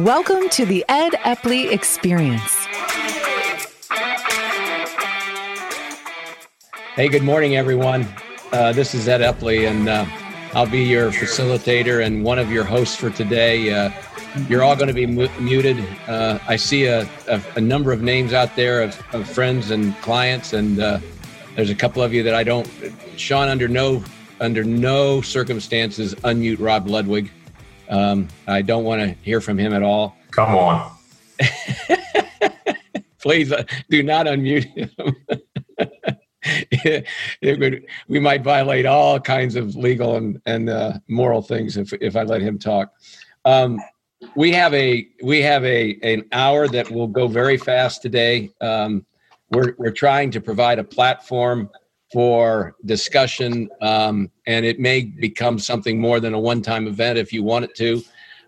Welcome to the Ed Epley Experience. Hey, good morning, everyone. Uh, this is Ed Epley, and uh, I'll be your facilitator and one of your hosts for today. Uh, you're all going to be mu- muted. Uh, I see a, a, a, number of names out there of, of friends and clients, and uh, there's a couple of you that I don't. Sean, under no under no circumstances, unmute Rob Ludwig. Um, I don't want to hear from him at all. Come on. Please uh, do not unmute him. it would, we might violate all kinds of legal and, and uh, moral things if, if I let him talk. Um, we have a we have a an hour that will go very fast today. Um, we're we're trying to provide a platform for discussion, um, and it may become something more than a one-time event if you want it to.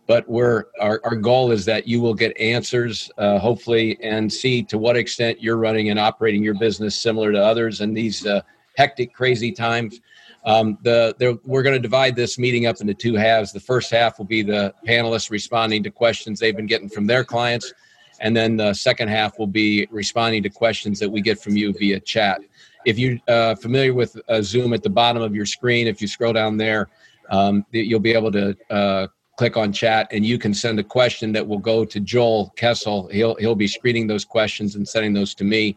But we're our, our goal is that you will get answers, uh, hopefully, and see to what extent you're running and operating your business similar to others in these uh, hectic, crazy times. Um, the, the, we're going to divide this meeting up into two halves. The first half will be the panelists responding to questions they've been getting from their clients, and then the second half will be responding to questions that we get from you via chat. If you're uh, familiar with uh, Zoom at the bottom of your screen, if you scroll down there, um, you'll be able to uh, click on chat and you can send a question that will go to Joel Kessel. He'll, he'll be screening those questions and sending those to me.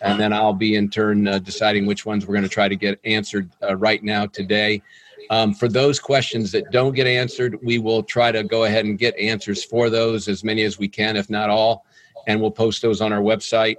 And then I'll be in turn uh, deciding which ones we're going to try to get answered uh, right now today. Um, for those questions that don't get answered, we will try to go ahead and get answers for those, as many as we can, if not all, and we'll post those on our website.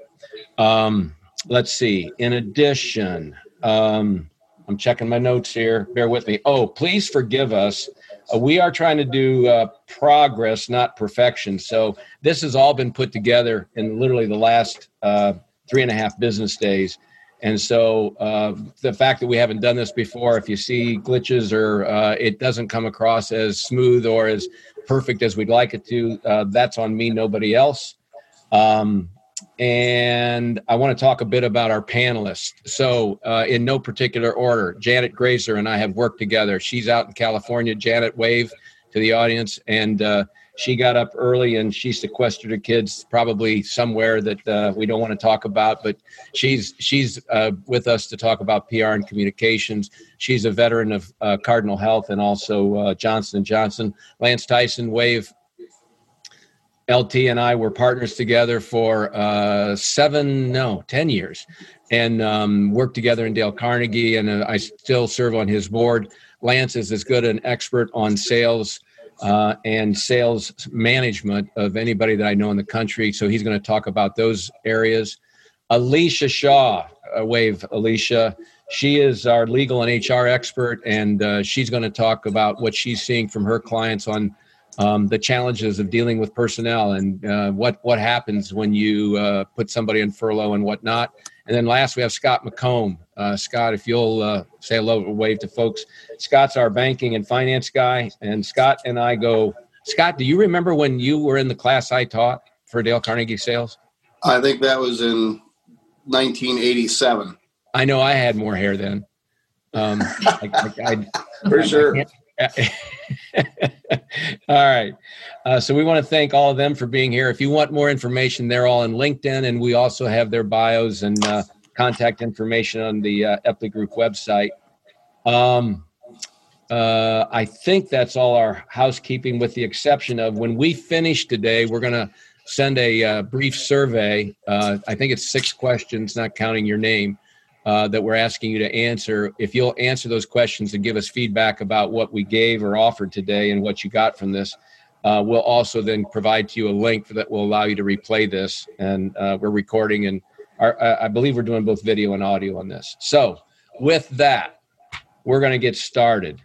Um, let's see. In addition, um, I'm checking my notes here. Bear with me. Oh, please forgive us. Uh, we are trying to do uh, progress, not perfection. So this has all been put together in literally the last uh, three and a half business days. And so uh, the fact that we haven't done this before, if you see glitches or uh, it doesn't come across as smooth or as perfect as we'd like it to, uh, that's on me, nobody else. Um, and I want to talk a bit about our panelists. So, uh, in no particular order, Janet Grazer and I have worked together. She's out in California. Janet, wave to the audience. And uh, she got up early and she sequestered her kids probably somewhere that uh, we don't want to talk about. But she's she's uh, with us to talk about PR and communications. She's a veteran of uh, Cardinal Health and also uh, Johnson and Johnson. Lance Tyson, wave LT and I were partners together for uh, seven, no, 10 years and um, worked together in Dale Carnegie. And uh, I still serve on his board. Lance is as good an expert on sales uh, and sales management of anybody that I know in the country. So he's going to talk about those areas. Alicia Shaw, uh, wave Alicia. She is our legal and HR expert, and uh, she's going to talk about what she's seeing from her clients on um, the challenges of dealing with personnel and uh, what what happens when you uh, put somebody in furlough and whatnot. And then last we have Scott McComb. Uh, Scott, if you'll uh, say hello, wave to folks. Scott's our banking and finance guy, and Scott and I go. Scott, do you remember when you were in the class I taught for Dale Carnegie Sales? I think that was in 1987. I know I had more hair then. Um, I, I, I, for sure. all right. Uh, so we want to thank all of them for being here. If you want more information, they're all in LinkedIn, and we also have their bios and uh, contact information on the uh, Epley Group website. Um, uh, I think that's all our housekeeping, with the exception of when we finish today, we're going to send a uh, brief survey. Uh, I think it's six questions, not counting your name uh, that we're asking you to answer. If you'll answer those questions and give us feedback about what we gave or offered today and what you got from this, uh, we'll also then provide to you a link that will allow you to replay this. And uh, we're recording, and our, I believe we're doing both video and audio on this. So, with that, we're going to get started.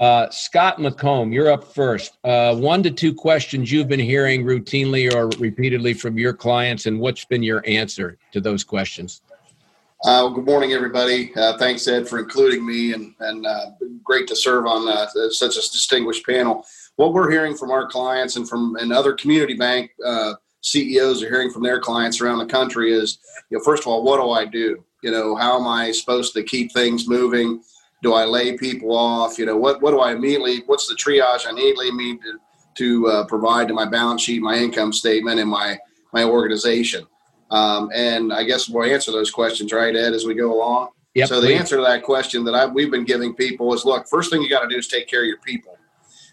Uh, Scott McComb, you're up first. Uh, one to two questions you've been hearing routinely or repeatedly from your clients, and what's been your answer to those questions? Uh, good morning, everybody. Uh, thanks, Ed, for including me, and and uh, great to serve on uh, such a distinguished panel. What we're hearing from our clients and from and other community bank uh, CEOs are hearing from their clients around the country is, you know, first of all, what do I do? You know, how am I supposed to keep things moving? Do I lay people off? You know, what what do I immediately? What's the triage I immediately need to to uh, provide to my balance sheet, my income statement, and my my organization. Um, and I guess we'll answer those questions, right, Ed, as we go along. Yep, so the please. answer to that question that I, we've been giving people is, look, first thing you got to do is take care of your people,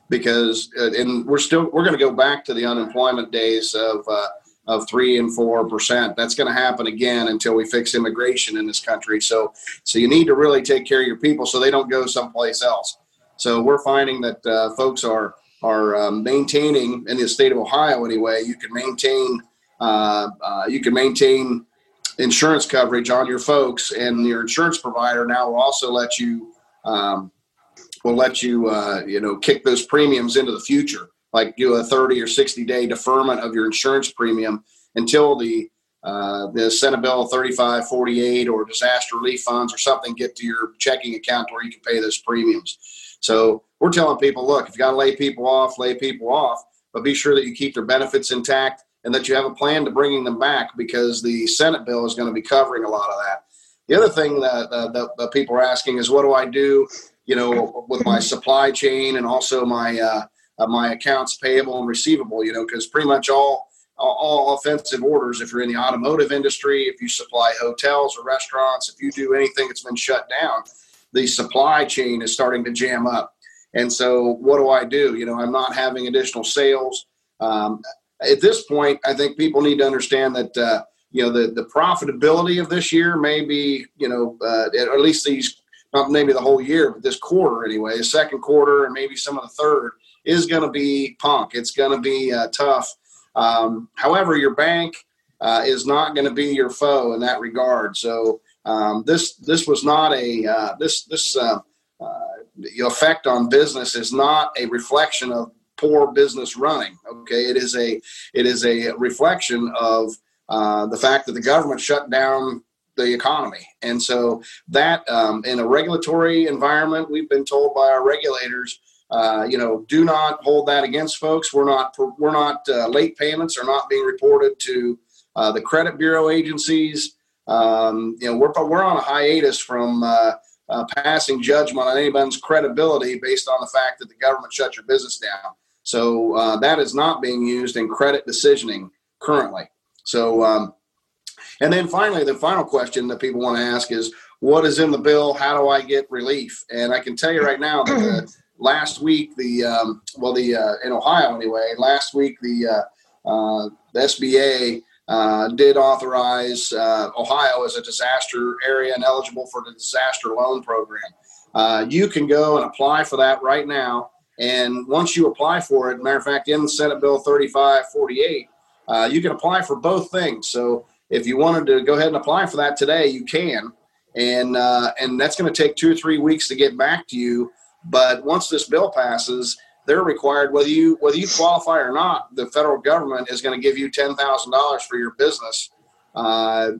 because uh, and we're still we're going to go back to the unemployment days of uh, of three and four percent. That's going to happen again until we fix immigration in this country. So so you need to really take care of your people so they don't go someplace else. So we're finding that uh, folks are are um, maintaining in the state of Ohio anyway. You can maintain you can maintain insurance coverage on your folks, and your insurance provider now will also let you um, will let you uh, you know kick those premiums into the future, like do a 30 or 60 day deferment of your insurance premium until the uh, the Senate Bill 3548 or disaster relief funds or something get to your checking account where you can pay those premiums. So we're telling people, look, if you got to lay people off, lay people off, but be sure that you keep their benefits intact and that you have a plan to bringing them back because the Senate bill is going to be covering a lot of that. The other thing that, uh, that, that people are asking is, what do I do, you know, with my supply chain and also my uh, uh, my accounts payable and receivable, you know, because pretty much all all offensive orders, if you're in the automotive industry, if you supply hotels or restaurants, if you do anything that's been shut down, the supply chain is starting to jam up. And so, what do I do? You know, I'm not having additional sales. Um, at this point, I think people need to understand that uh, you know the the profitability of this year may be you know uh, at least these not maybe the whole year, but this quarter anyway, the second quarter and maybe some of the third is going to be punk. It's going to be uh, tough. Um, however, your bank uh, is not going to be your foe in that regard. So um, this this was not a uh, this this uh, uh, effect on business is not a reflection of poor business running. Okay, it is a it is a reflection of uh, the fact that the government shut down the economy, and so that um, in a regulatory environment, we've been told by our regulators. Uh, you know, do not hold that against folks. We're not we're not uh, late payments are not being reported to uh, the credit bureau agencies. Um, you know, we're we're on a hiatus from uh, uh, passing judgment on anyone's credibility based on the fact that the government shut your business down. So uh, that is not being used in credit decisioning currently. So, um, and then finally, the final question that people want to ask is, what is in the bill? How do I get relief? And I can tell you right now that the, last week, the um, well, the uh, in Ohio anyway, last week the uh, uh the SBA uh, did authorize uh, Ohio as a disaster area and eligible for the disaster loan program. you can go and apply for that right now and once you apply for it, matter of fact, in Senate Bill 3548, uh, you can apply for both things. So if you wanted to go ahead and apply for that today, you can. And uh, and that's going to take two or three weeks to get back to you. But once this bill passes, they're required whether you whether you qualify or not. The federal government is going to give you ten thousand dollars for your business, uh,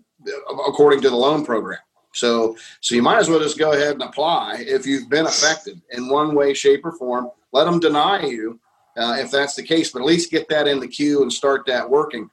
according to the loan program. So so you might as well just go ahead and apply if you've been affected in one way, shape, or form let them deny you uh, if that's the case, but at least get that in the queue and start that working.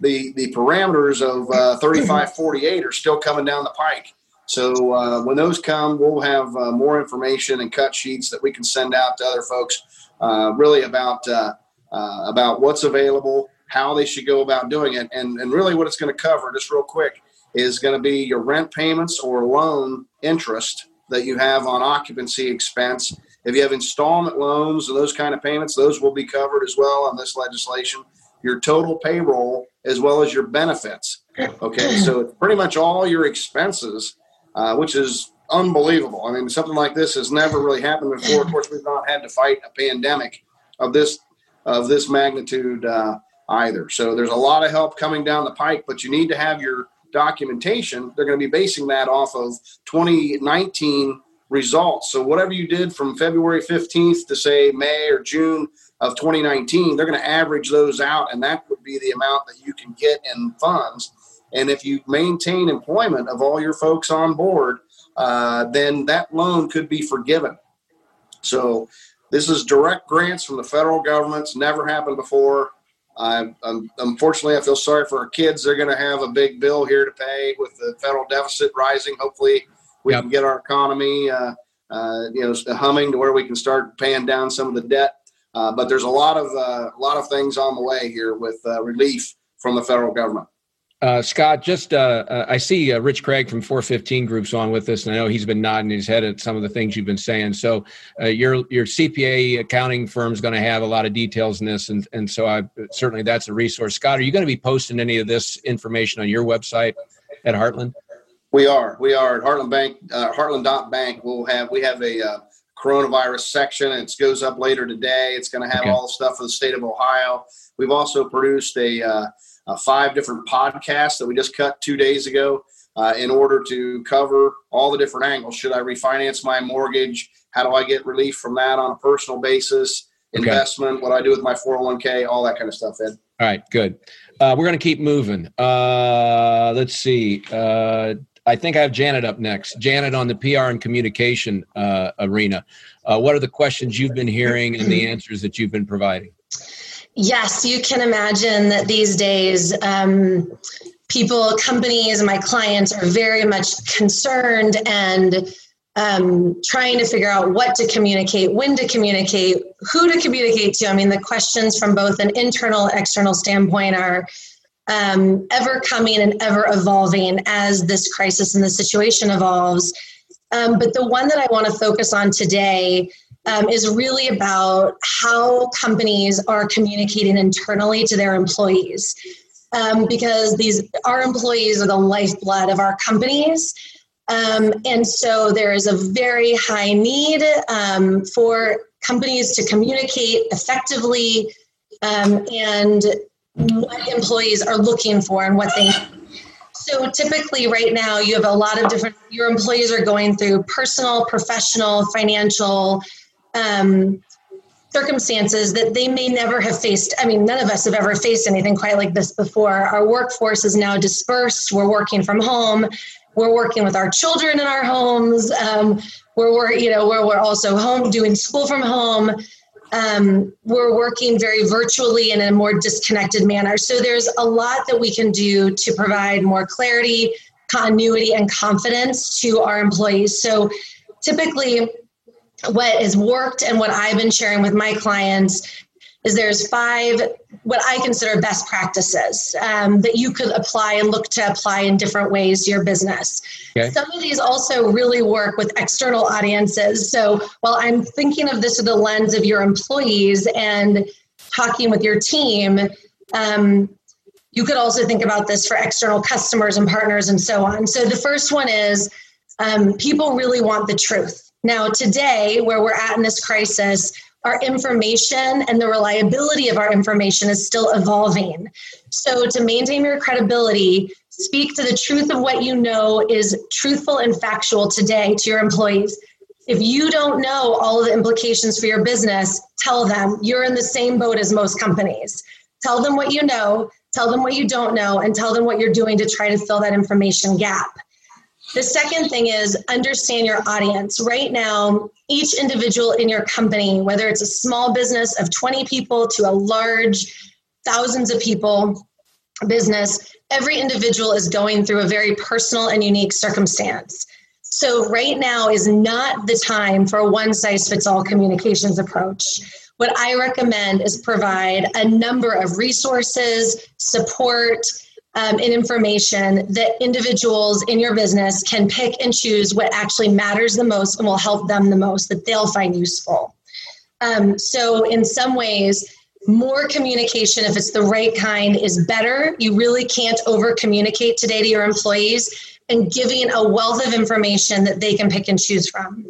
The the parameters of uh, 3548 are still coming down the pike. So uh, when those come, we'll have uh, more information and cut sheets that we can send out to other folks, uh, really about uh, uh, about what's available, how they should go about doing it, and and really what it's going to cover. Just real quick is going to be your rent payments or loan interest that you have on occupancy expense if you have installment loans and those kind of payments, those will be covered as well on this legislation. Your total payroll as well as your benefits. Okay, so it's pretty much all your expenses, uh, which is unbelievable. I mean, something like this has never really happened before. Of course, we've not had to fight a pandemic of this of this magnitude uh, either. So there's a lot of help coming down the pike, but you need to have your documentation. They're going to be basing that off of 2019 results. So whatever you did from February 15th to say May or June of 2019, they're going to average those out, and that would be the amount that you can get in funds. And if you maintain employment of all your folks on board, uh, then that loan could be forgiven. So this is direct grants from the federal government. It's never happened before. I'm unfortunately, I feel sorry for our kids. They're going to have a big bill here to pay with the federal deficit rising. Hopefully, we yep. can get our economy, uh, uh, you know, humming to where we can start paying down some of the debt. Uh, but there's a lot of uh, a lot of things on the way here with uh, relief from the federal government. Uh, Scott, just uh, uh, I see uh, Rich Craig from 415 Groups on with us, and I know he's been nodding his head at some of the things you've been saying. So uh, your your CPA accounting firm is going to have a lot of details in this, and and so I certainly that's a resource. Scott, are you going to be posting any of this information on your website at Heartland? We are. We are at Heartland Bank. Uh, Heartland Bank. We'll have we have a uh, coronavirus section. It goes up later today. It's going to have okay. all the stuff for the state of Ohio. We've also produced a uh, uh, five different podcasts that we just cut two days ago uh, in order to cover all the different angles. Should I refinance my mortgage? How do I get relief from that on a personal basis? Investment, okay. what I do with my 401k, all that kind of stuff, Ed. All right, good. Uh, we're going to keep moving. Uh, let's see. Uh, I think I have Janet up next. Janet on the PR and communication uh, arena. what are the questions you've been hearing and the answers that you've been providing? Yes, you can imagine that these days, um, people, companies, my clients are very much concerned and um, trying to figure out what to communicate, when to communicate, who to communicate to. I mean, the questions from both an internal, external standpoint are um, ever coming and ever evolving as this crisis and the situation evolves. Um, but the one that I want to focus on today um, is really about how companies are communicating internally to their employees. Um, because these our employees are the lifeblood of our companies. Um, and so there is a very high need um, for companies to communicate effectively um, and what employees are looking for and what they so typically right now you have a lot of different your employees are going through personal professional financial um, circumstances that they may never have faced. I mean, none of us have ever faced anything quite like this before. Our workforce is now dispersed. We're working from home. We're working with our children in our homes. Um, we're, we're, you know, we're, we're also home doing school from home. Um, we're working very virtually in a more disconnected manner. So there's a lot that we can do to provide more clarity, continuity, and confidence to our employees. So typically, what has worked and what I've been sharing with my clients is there's five what I consider best practices um, that you could apply and look to apply in different ways to your business. Okay. Some of these also really work with external audiences. So while I'm thinking of this through the lens of your employees and talking with your team, um, you could also think about this for external customers and partners and so on. So the first one is um, people really want the truth. Now, today, where we're at in this crisis, our information and the reliability of our information is still evolving. So, to maintain your credibility, speak to the truth of what you know is truthful and factual today to your employees. If you don't know all of the implications for your business, tell them you're in the same boat as most companies. Tell them what you know, tell them what you don't know, and tell them what you're doing to try to fill that information gap. The second thing is understand your audience. Right now, each individual in your company, whether it's a small business of 20 people to a large thousands of people business, every individual is going through a very personal and unique circumstance. So, right now is not the time for a one size fits all communications approach. What I recommend is provide a number of resources, support, um, and information that individuals in your business can pick and choose what actually matters the most and will help them the most that they'll find useful. Um, so, in some ways, more communication, if it's the right kind, is better. You really can't over communicate today to your employees and giving a wealth of information that they can pick and choose from.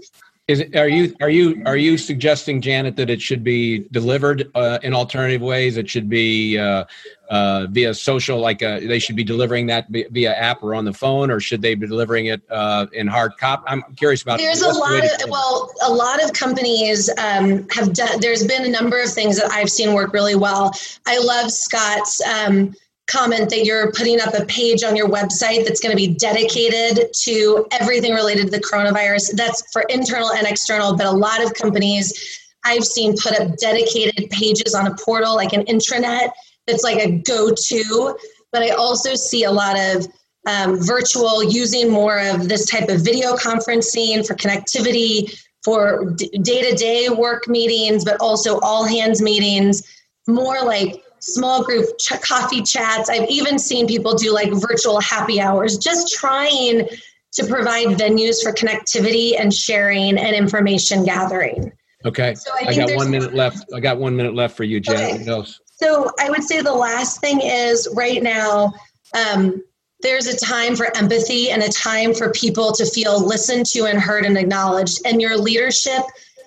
Is it, are you are you are you suggesting, Janet, that it should be delivered uh, in alternative ways? It should be uh, uh, via social, like uh, they should be delivering that via app or on the phone, or should they be delivering it uh, in hard copy? I'm curious about. There's a lot of well, a lot of companies um, have done. There's been a number of things that I've seen work really well. I love Scott's. Um, comment that you're putting up a page on your website that's going to be dedicated to everything related to the coronavirus. That's for internal and external, but a lot of companies I've seen put up dedicated pages on a portal like an intranet that's like a go to. But I also see a lot of um, virtual using more of this type of video conferencing for connectivity for day to day work meetings, but also all hands meetings, more like small group ch- coffee chats. I've even seen people do like virtual happy hours, just trying to provide venues for connectivity and sharing and information gathering. Okay. So I, I got one minute left. I got one minute left for you, Jen. Okay. So I would say the last thing is right now, um, there's a time for empathy and a time for people to feel listened to and heard and acknowledged. And your leadership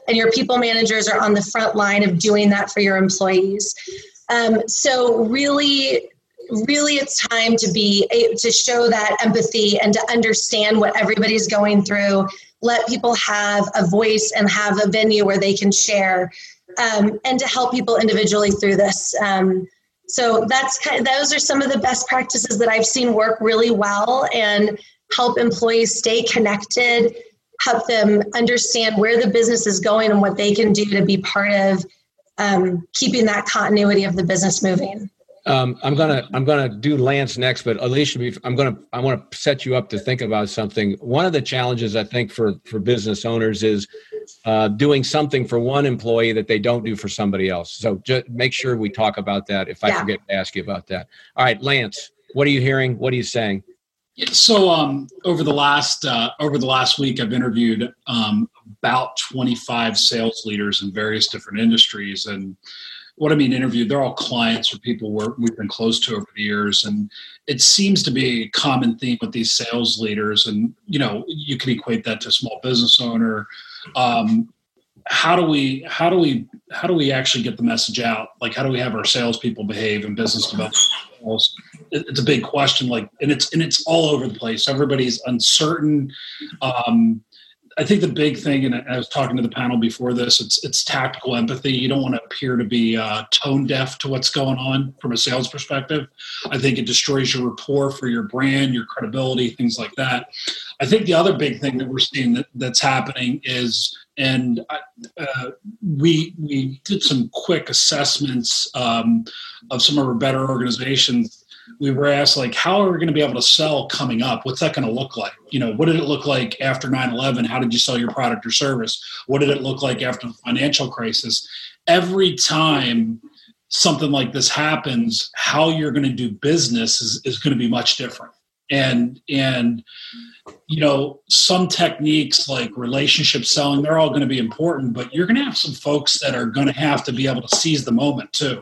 and your people managers are on the front line of doing that for your employees. Um, so really, really, it's time to be to show that empathy and to understand what everybody's going through. Let people have a voice and have a venue where they can share, um, and to help people individually through this. Um, so that's kind of, those are some of the best practices that I've seen work really well and help employees stay connected, help them understand where the business is going and what they can do to be part of um, keeping that continuity of the business moving. Um, I'm gonna I'm gonna do Lance next, but Alicia, I'm gonna I want to set you up to think about something. One of the challenges I think for for business owners is uh, doing something for one employee that they don't do for somebody else. So just make sure we talk about that. If I yeah. forget to ask you about that. All right, Lance, what are you hearing? What are you saying? So um, over the last uh, over the last week, I've interviewed um, about 25 sales leaders in various different industries, and what I mean interviewed, they're all clients or people we're, we've been close to over the years, and it seems to be a common theme with these sales leaders. And you know, you can equate that to small business owner. Um, how do we how do we how do we actually get the message out? Like, how do we have our salespeople behave in business development? It's a big question. Like, and it's and it's all over the place. Everybody's uncertain. Um, I think the big thing, and I was talking to the panel before this, it's it's tactical empathy. You don't want to appear to be uh, tone deaf to what's going on from a sales perspective. I think it destroys your rapport for your brand, your credibility, things like that. I think the other big thing that we're seeing that, that's happening is, and uh, we we did some quick assessments um, of some of our better organizations. We were asked like how are we going to be able to sell coming up? What's that going to look like? You know what did it look like after 9-11 how did you sell your product or service? What did it look like after the financial crisis? Every time something like this happens how you're going to do business is, is going to be much different and and you know some techniques like relationship selling they're all going to be important but you're going to have some folks that are going to have to be able to seize the moment too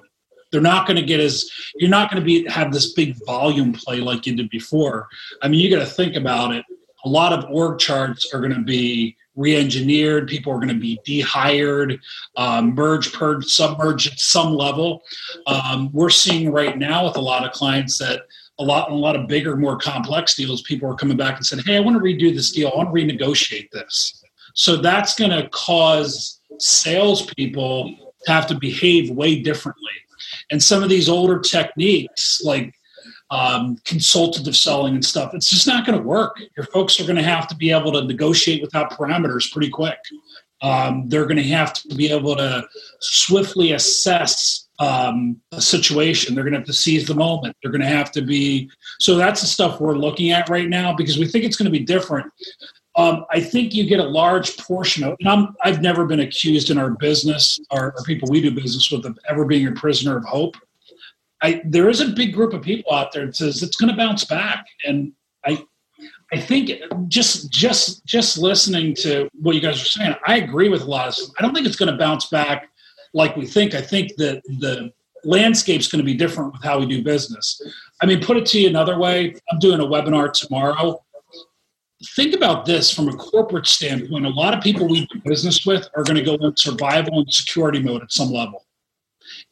they're not going to get as you're not going to be have this big volume play like you did before. I mean, you got to think about it. A lot of org charts are going to be re-engineered. People are going to be dehired, um, merge, purge, submerge at some level. Um, we're seeing right now with a lot of clients that a lot, a lot of bigger, more complex deals. People are coming back and saying, "Hey, I want to redo this deal. I want to renegotiate this." So that's going to cause salespeople to have to behave way differently. And some of these older techniques, like um, consultative selling and stuff, it's just not going to work. Your folks are going to have to be able to negotiate without parameters pretty quick. Um, they're going to have to be able to swiftly assess um, a situation. They're going to have to seize the moment. They're going to have to be. So that's the stuff we're looking at right now because we think it's going to be different. Um, I think you get a large portion of, and I'm, I've never been accused in our business or, or people we do business with of ever being a prisoner of hope. I, there is a big group of people out there that says it's going to bounce back, and I, I think just just just listening to what you guys are saying, I agree with a lot of. I don't think it's going to bounce back like we think. I think that the landscape's going to be different with how we do business. I mean, put it to you another way. I'm doing a webinar tomorrow think about this from a corporate standpoint. A lot of people we do business with are going to go in survival and security mode at some level.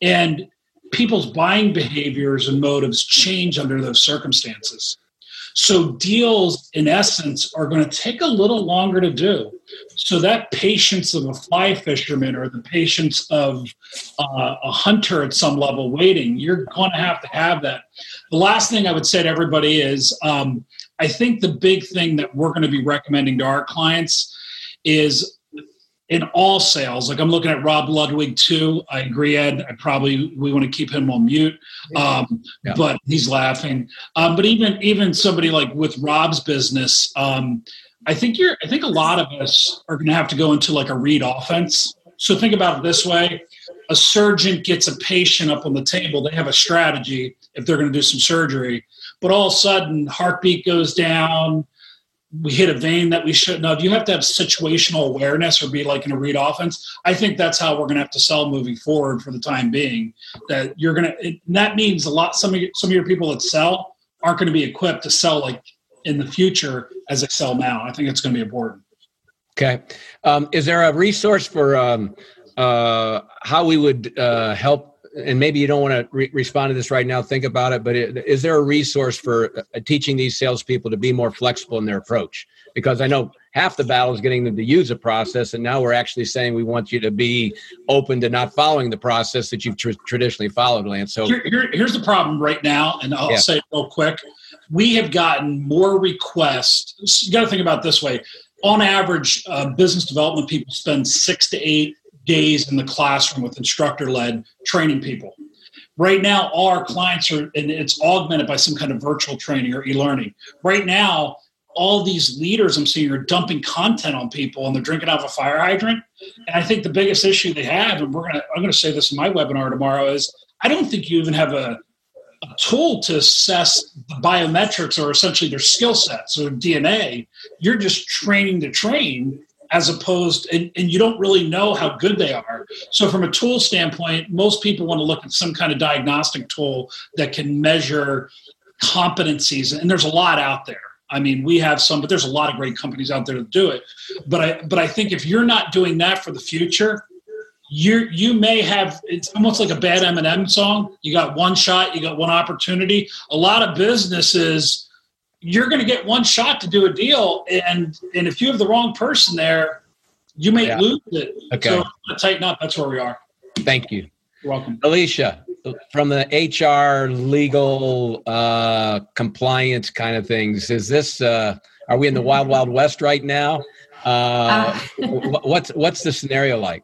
And people's buying behaviors and motives change under those circumstances. So deals, in essence, are going to take a little longer to do. So that patience of a fly fisherman or the patience of uh, a hunter at some level waiting, you're going to have to have that. The last thing I would say to everybody is um, I think the big thing that we're going to be recommending to our clients is in all sales. Like I'm looking at Rob Ludwig too. I agree, Ed. I probably we want to keep him on mute, um, yeah. but he's laughing. Um, but even even somebody like with Rob's business, um, I think you're. I think a lot of us are going to have to go into like a read offense. So think about it this way: a surgeon gets a patient up on the table. They have a strategy if they're going to do some surgery, but all of a sudden heartbeat goes down. We hit a vein that we shouldn't have. You have to have situational awareness or be like in a read offense. I think that's how we're going to have to sell moving forward for the time being. That you're going to. That means a lot. Some of your, some of your people that sell aren't going to be equipped to sell like in the future as they sell now. I think it's going to be important. Okay. Um, is there a resource for um, uh, how we would uh, help? And maybe you don't want to re- respond to this right now. Think about it. But it, is there a resource for uh, teaching these salespeople to be more flexible in their approach? Because I know half the battle is getting them to use a process, and now we're actually saying we want you to be open to not following the process that you've tr- traditionally followed, Lance. So here, here, here's the problem right now, and I'll yeah. say it real quick we have gotten more requests. You got to think about this way. On average, uh, business development people spend six to eight days in the classroom with instructor led training people. Right now, all our clients are, and it's augmented by some kind of virtual training or e learning. Right now, all these leaders I'm seeing are dumping content on people and they're drinking out of a fire hydrant. And I think the biggest issue they have, and we're gonna I'm gonna say this in my webinar tomorrow, is I don't think you even have a a tool to assess the biometrics or essentially their skill sets or DNA. You're just training to train as opposed and, and, you don't really know how good they are so from a tool standpoint most people want to look at some kind of diagnostic tool that can measure competencies and there's a lot out there i mean we have some but there's a lot of great companies out there to do it but i but i think if you're not doing that for the future you you may have it's almost like a bad Eminem song. You got one shot, you got one opportunity. A lot of businesses, you're going to get one shot to do a deal, and and if you have the wrong person there, you may yeah. lose it. Okay, so tighten up. That's where we are. Thank you. You're welcome, Alicia. From the HR, legal, uh, compliance kind of things, is this? Uh, are we in the wild, wild west right now? Uh, uh. what's what's the scenario like?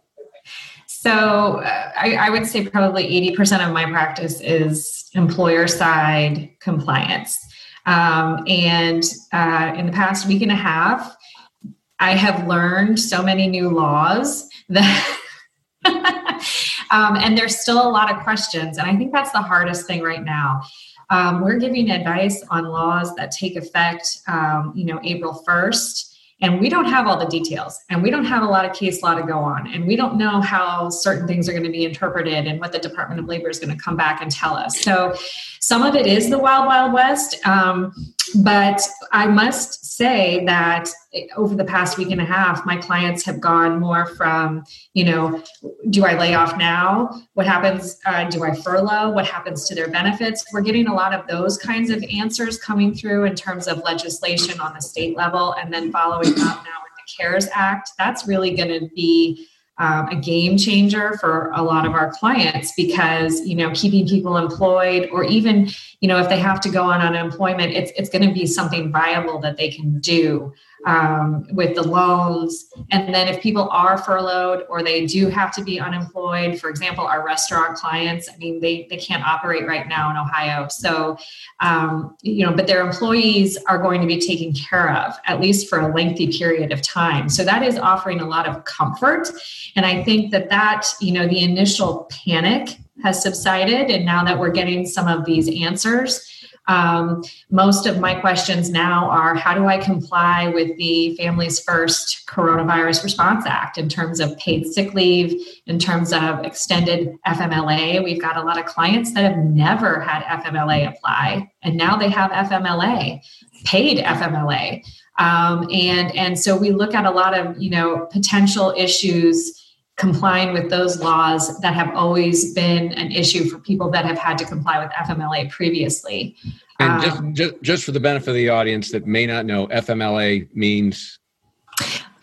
So uh, I, I, would say probably 80% of my practice is employer side compliance. Um, and uh, in the past week and a half, I have learned so many new laws that. um, and there's still a lot of questions. And I think that's the hardest thing right now. Um, we're giving advice on laws that take effect, um, you know, April 1st and we don't have all the details and we don't have a lot of case law to go on and we don't know how certain things are going to be interpreted and what the department of labor is going to come back and tell us. So some of it is the wild wild west um, but i must say that over the past week and a half my clients have gone more from you know do i lay off now? What happens uh, do i furlough? What happens to their benefits? We're getting a lot of those kinds of answers coming through in terms of legislation on the state level and then following up now with the cares act. That's really going to be um, a game changer for a lot of our clients because you know keeping people employed or even you know if they have to go on unemployment it's it's going to be something viable that they can do um, with the loans. And then if people are furloughed or they do have to be unemployed, for example, our restaurant clients, I mean, they, they can't operate right now in Ohio. So, um, you know, but their employees are going to be taken care of, at least for a lengthy period of time. So that is offering a lot of comfort. And I think that that, you know, the initial panic has subsided. And now that we're getting some of these answers, um, most of my questions now are how do I comply with the Families First Coronavirus Response Act in terms of paid sick leave, in terms of extended FMLA? We've got a lot of clients that have never had FMLA apply, and now they have FMLA, paid FMLA. Um, and and so we look at a lot of you know potential issues complying with those laws that have always been an issue for people that have had to comply with FMLA previously. And just, um, just, just for the benefit of the audience that may not know, FMLA means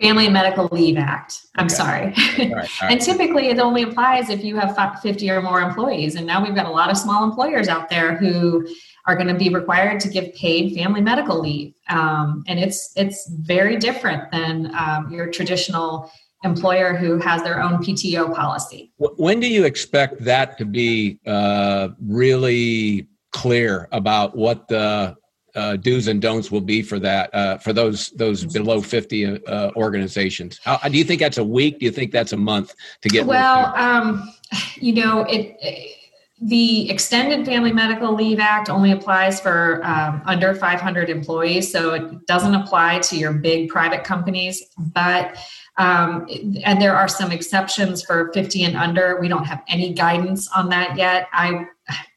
Family and Medical Leave Act. I'm okay. sorry. All right, all right. and typically it only applies if you have 50 or more employees. And now we've got a lot of small employers out there who are going to be required to give paid family medical leave. Um, and it's it's very different than um, your traditional employer who has their own PTO policy. When do you expect that to be uh, really clear about what the uh, do's and don'ts will be for that uh, for those those below 50 uh, organizations How, do you think that's a week do you think that's a month to get well um, you know it, it the Extended Family Medical Leave Act only applies for um, under 500 employees, so it doesn't apply to your big private companies. But um, and there are some exceptions for 50 and under. We don't have any guidance on that yet. I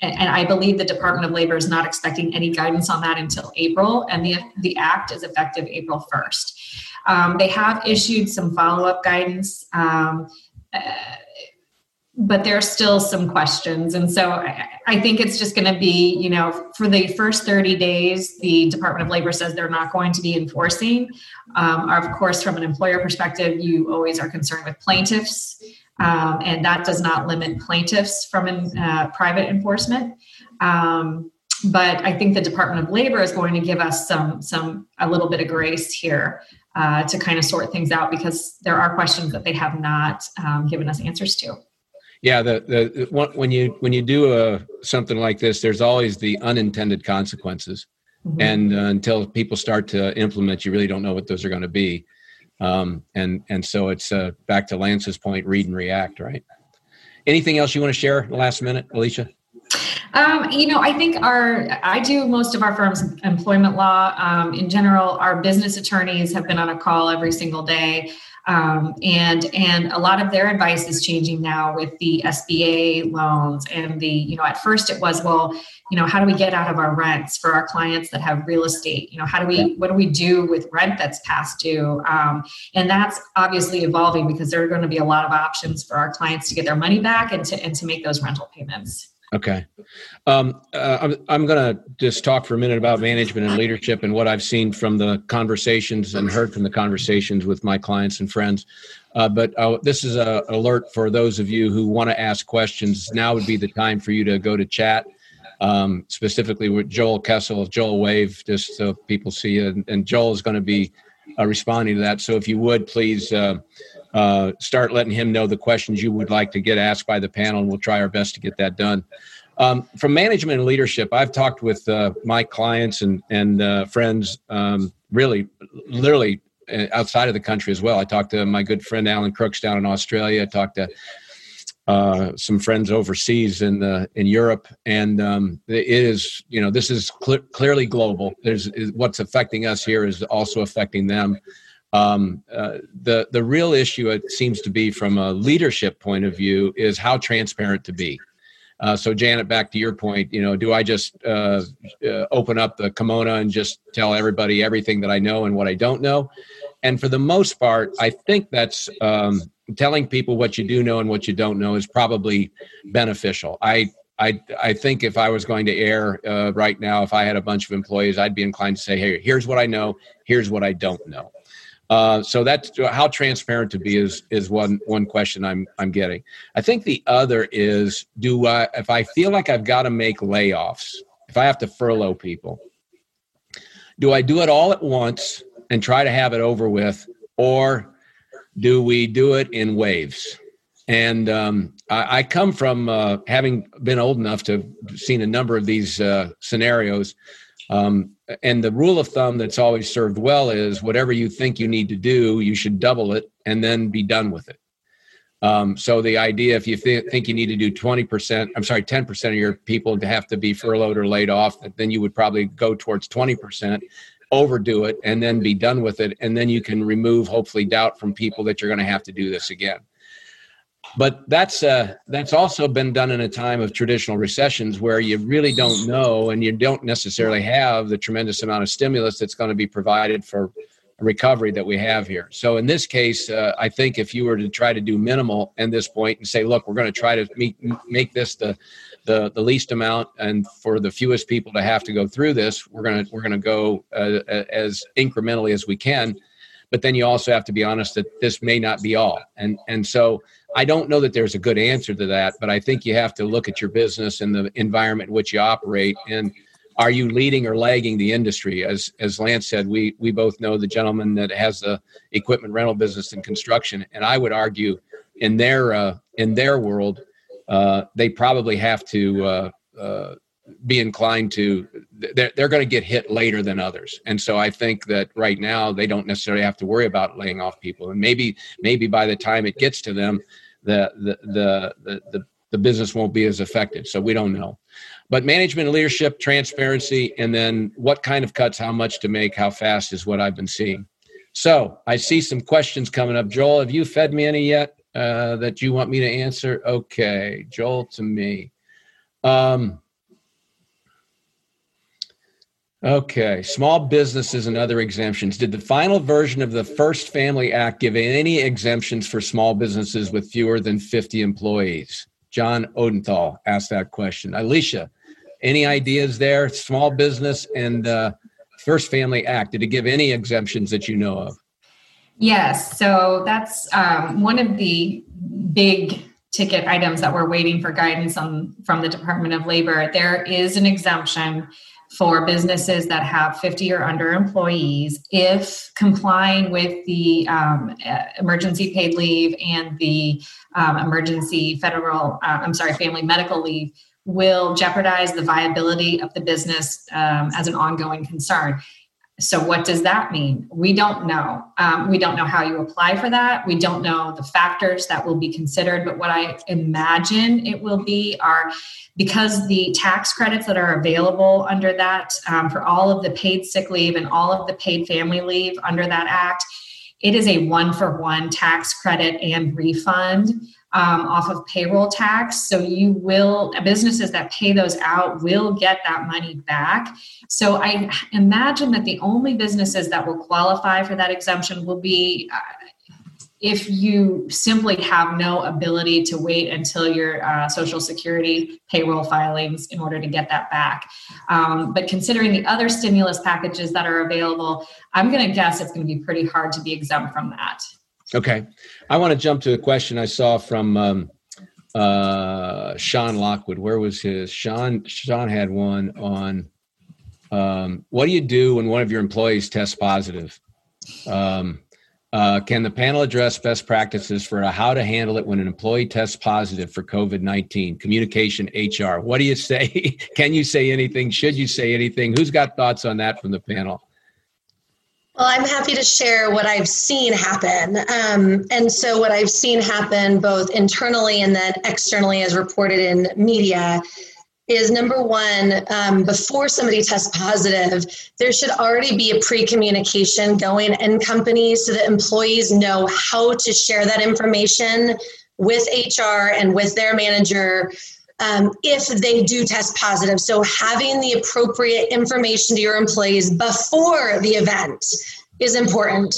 and I believe the Department of Labor is not expecting any guidance on that until April, and the the act is effective April 1st. Um, they have issued some follow up guidance. Um, uh, but there are still some questions. And so I, think it's just going to be, you know, for the first 30 days, the Department of Labor says they're not going to be enforcing. Um, of course, from an employer perspective, you always are concerned with plaintiffs, um, and that does not limit plaintiffs from an, uh, private enforcement. Um, but I think the Department of Labor is going to give us some some a little bit of grace here uh, to kind of sort things out because there are questions that they have not um, given us answers to yeah the, the when you when you do a something like this there's always the unintended consequences. Mm-hmm. and uh, until people start to implement you really don't know what those are going to be. Um, and and so it's uh, back to lance's point read and react right? Anything else you want to share last minute alicia? Um, you know, I think our, I do most of our firm's employment law. Um, in general, our business attorneys have been on a call every single day um, and and a lot of their advice is changing now with the SBA loans and the you know at first it was well you know how do we get out of our rents for our clients that have real estate? You know how do we what do we do with rent that's past due? Um, and that's obviously evolving because there are going to be a lot of options for our clients to get their money back and to and to make those rental payments. Okay. Um, uh, I'm, I'm going to just talk for a minute about management and leadership and what I've seen from the conversations and heard from the conversations with my clients and friends. Uh, but uh, this is an alert for those of you who want to ask questions. Now would be the time for you to go to chat, um, specifically with Joel Kessel Joel Wave, just so people see. And, and Joel is going to be uh, responding to that. So if you would please uh, start letting him know the questions you would like to get asked by the panel, and we'll try our best to get that done. Um, from management and leadership, I've talked with uh, my clients and and uh, friends, um, really, literally uh, outside of the country as well. I talked to my good friend Alan Crooks down in Australia. I talked to uh, some friends overseas in the in Europe, and um, it is you know this is cl- clearly global. There's what's affecting us here is also affecting them. Um, uh, the the real issue it seems to be from a leadership point of view is how transparent to be. Uh, so Janet, back to your point, you know, do I just uh, uh, open up the kimono and just tell everybody everything that I know and what I don't know? And for the most part, I think that's um, telling people what you do know and what you don't know is probably beneficial. I I, I think if I was going to air uh, right now, if I had a bunch of employees, I'd be inclined to say, hey, here's what I know, here's what I don't know. Uh, so that's how transparent to be is is one one question I'm I'm getting. I think the other is do I if I feel like I've got to make layoffs, if I have to furlough people, do I do it all at once and try to have it over with, or do we do it in waves? And um, I, I, come from uh, having been old enough to have seen a number of these uh, scenarios. Um, and the rule of thumb that's always served well is whatever you think you need to do, you should double it and then be done with it. Um, so the idea, if you th- think you need to do 20%, I'm sorry, 10% of your people to have to be furloughed or laid off, then you would probably go towards 20%, overdo it, and then be done with it. And then you can remove, hopefully, doubt from people that you're going to have to do this again but that's uh, that's also been done in a time of traditional recessions where you really don't know and you don't necessarily have the tremendous amount of stimulus that's going to be provided for recovery that we have here. So in this case, uh, I think if you were to try to do minimal at this point and say, look, we're going to try to meet, make this the, the the least amount and for the fewest people to have to go through this, we're going to we're going to go uh, as incrementally as we can. But then you also have to be honest that this may not be all, and and so I don't know that there's a good answer to that, but I think you have to look at your business and the environment in which you operate. And are you leading or lagging the industry? As as Lance said, we we both know the gentleman that has the equipment rental business and construction, and I would argue in their uh, in their world, uh, they probably have to uh, uh be inclined to they're, they're going to get hit later than others. And so i think that right now they don't necessarily have to worry about laying off people. And maybe maybe by the time it gets to them the the the the, the, business won't be as affected. So we don't know. But management leadership transparency and then what kind of cuts how much to make how fast is what i've been seeing. So i see some questions coming up. Joel have you fed me any yet uh, that you want me to answer? Okay joel to me. Um, Okay, small businesses and other exemptions. Did the final version of the First Family Act give any exemptions for small businesses with fewer than 50 employees? John Odenthal asked that question. Alicia, any ideas there? Small business and uh, First Family Act, did it give any exemptions that you know of? Yes, so that's um, one of the big ticket items that we're waiting for guidance on from the Department of Labor. There is an exemption for businesses that have 50 or under employees if complying with the um, emergency paid leave and the um, emergency federal, uh, I'm sorry, family medical leave will jeopardize the viability of the business um, as an ongoing concern. So, what does that mean? We don't know. Um, we don't know how you apply for that. We don't know the factors that will be considered. But what I imagine it will be are because the tax credits that are available under that um, for all of the paid sick leave and all of the paid family leave under that act, it is a one for one tax credit and refund um, off of payroll tax. So you will, businesses that pay those out will get that money back. So I imagine that the only businesses that will qualify for that exemption will be uh, if you simply have no ability to wait until your uh, social security payroll filings in order to get that back um, but considering the other stimulus packages that are available i'm going to guess it's going to be pretty hard to be exempt from that Okay. I want to jump to a question I saw from um, uh, Sean Lockwood. Where was his? Sean Sean had one on um, what do you do when one of your employees tests positive? Um, uh, can the panel address best practices for how to handle it when an employee tests positive for COVID 19? Communication, HR. What do you say? can you say anything? Should you say anything? Who's got thoughts on that from the panel? Well, I'm happy to share what I've seen happen. Um, and so, what I've seen happen both internally and then externally, as reported in media, is number one, um, before somebody tests positive, there should already be a pre communication going in companies so that employees know how to share that information with HR and with their manager um, if they do test positive. So, having the appropriate information to your employees before the event is important.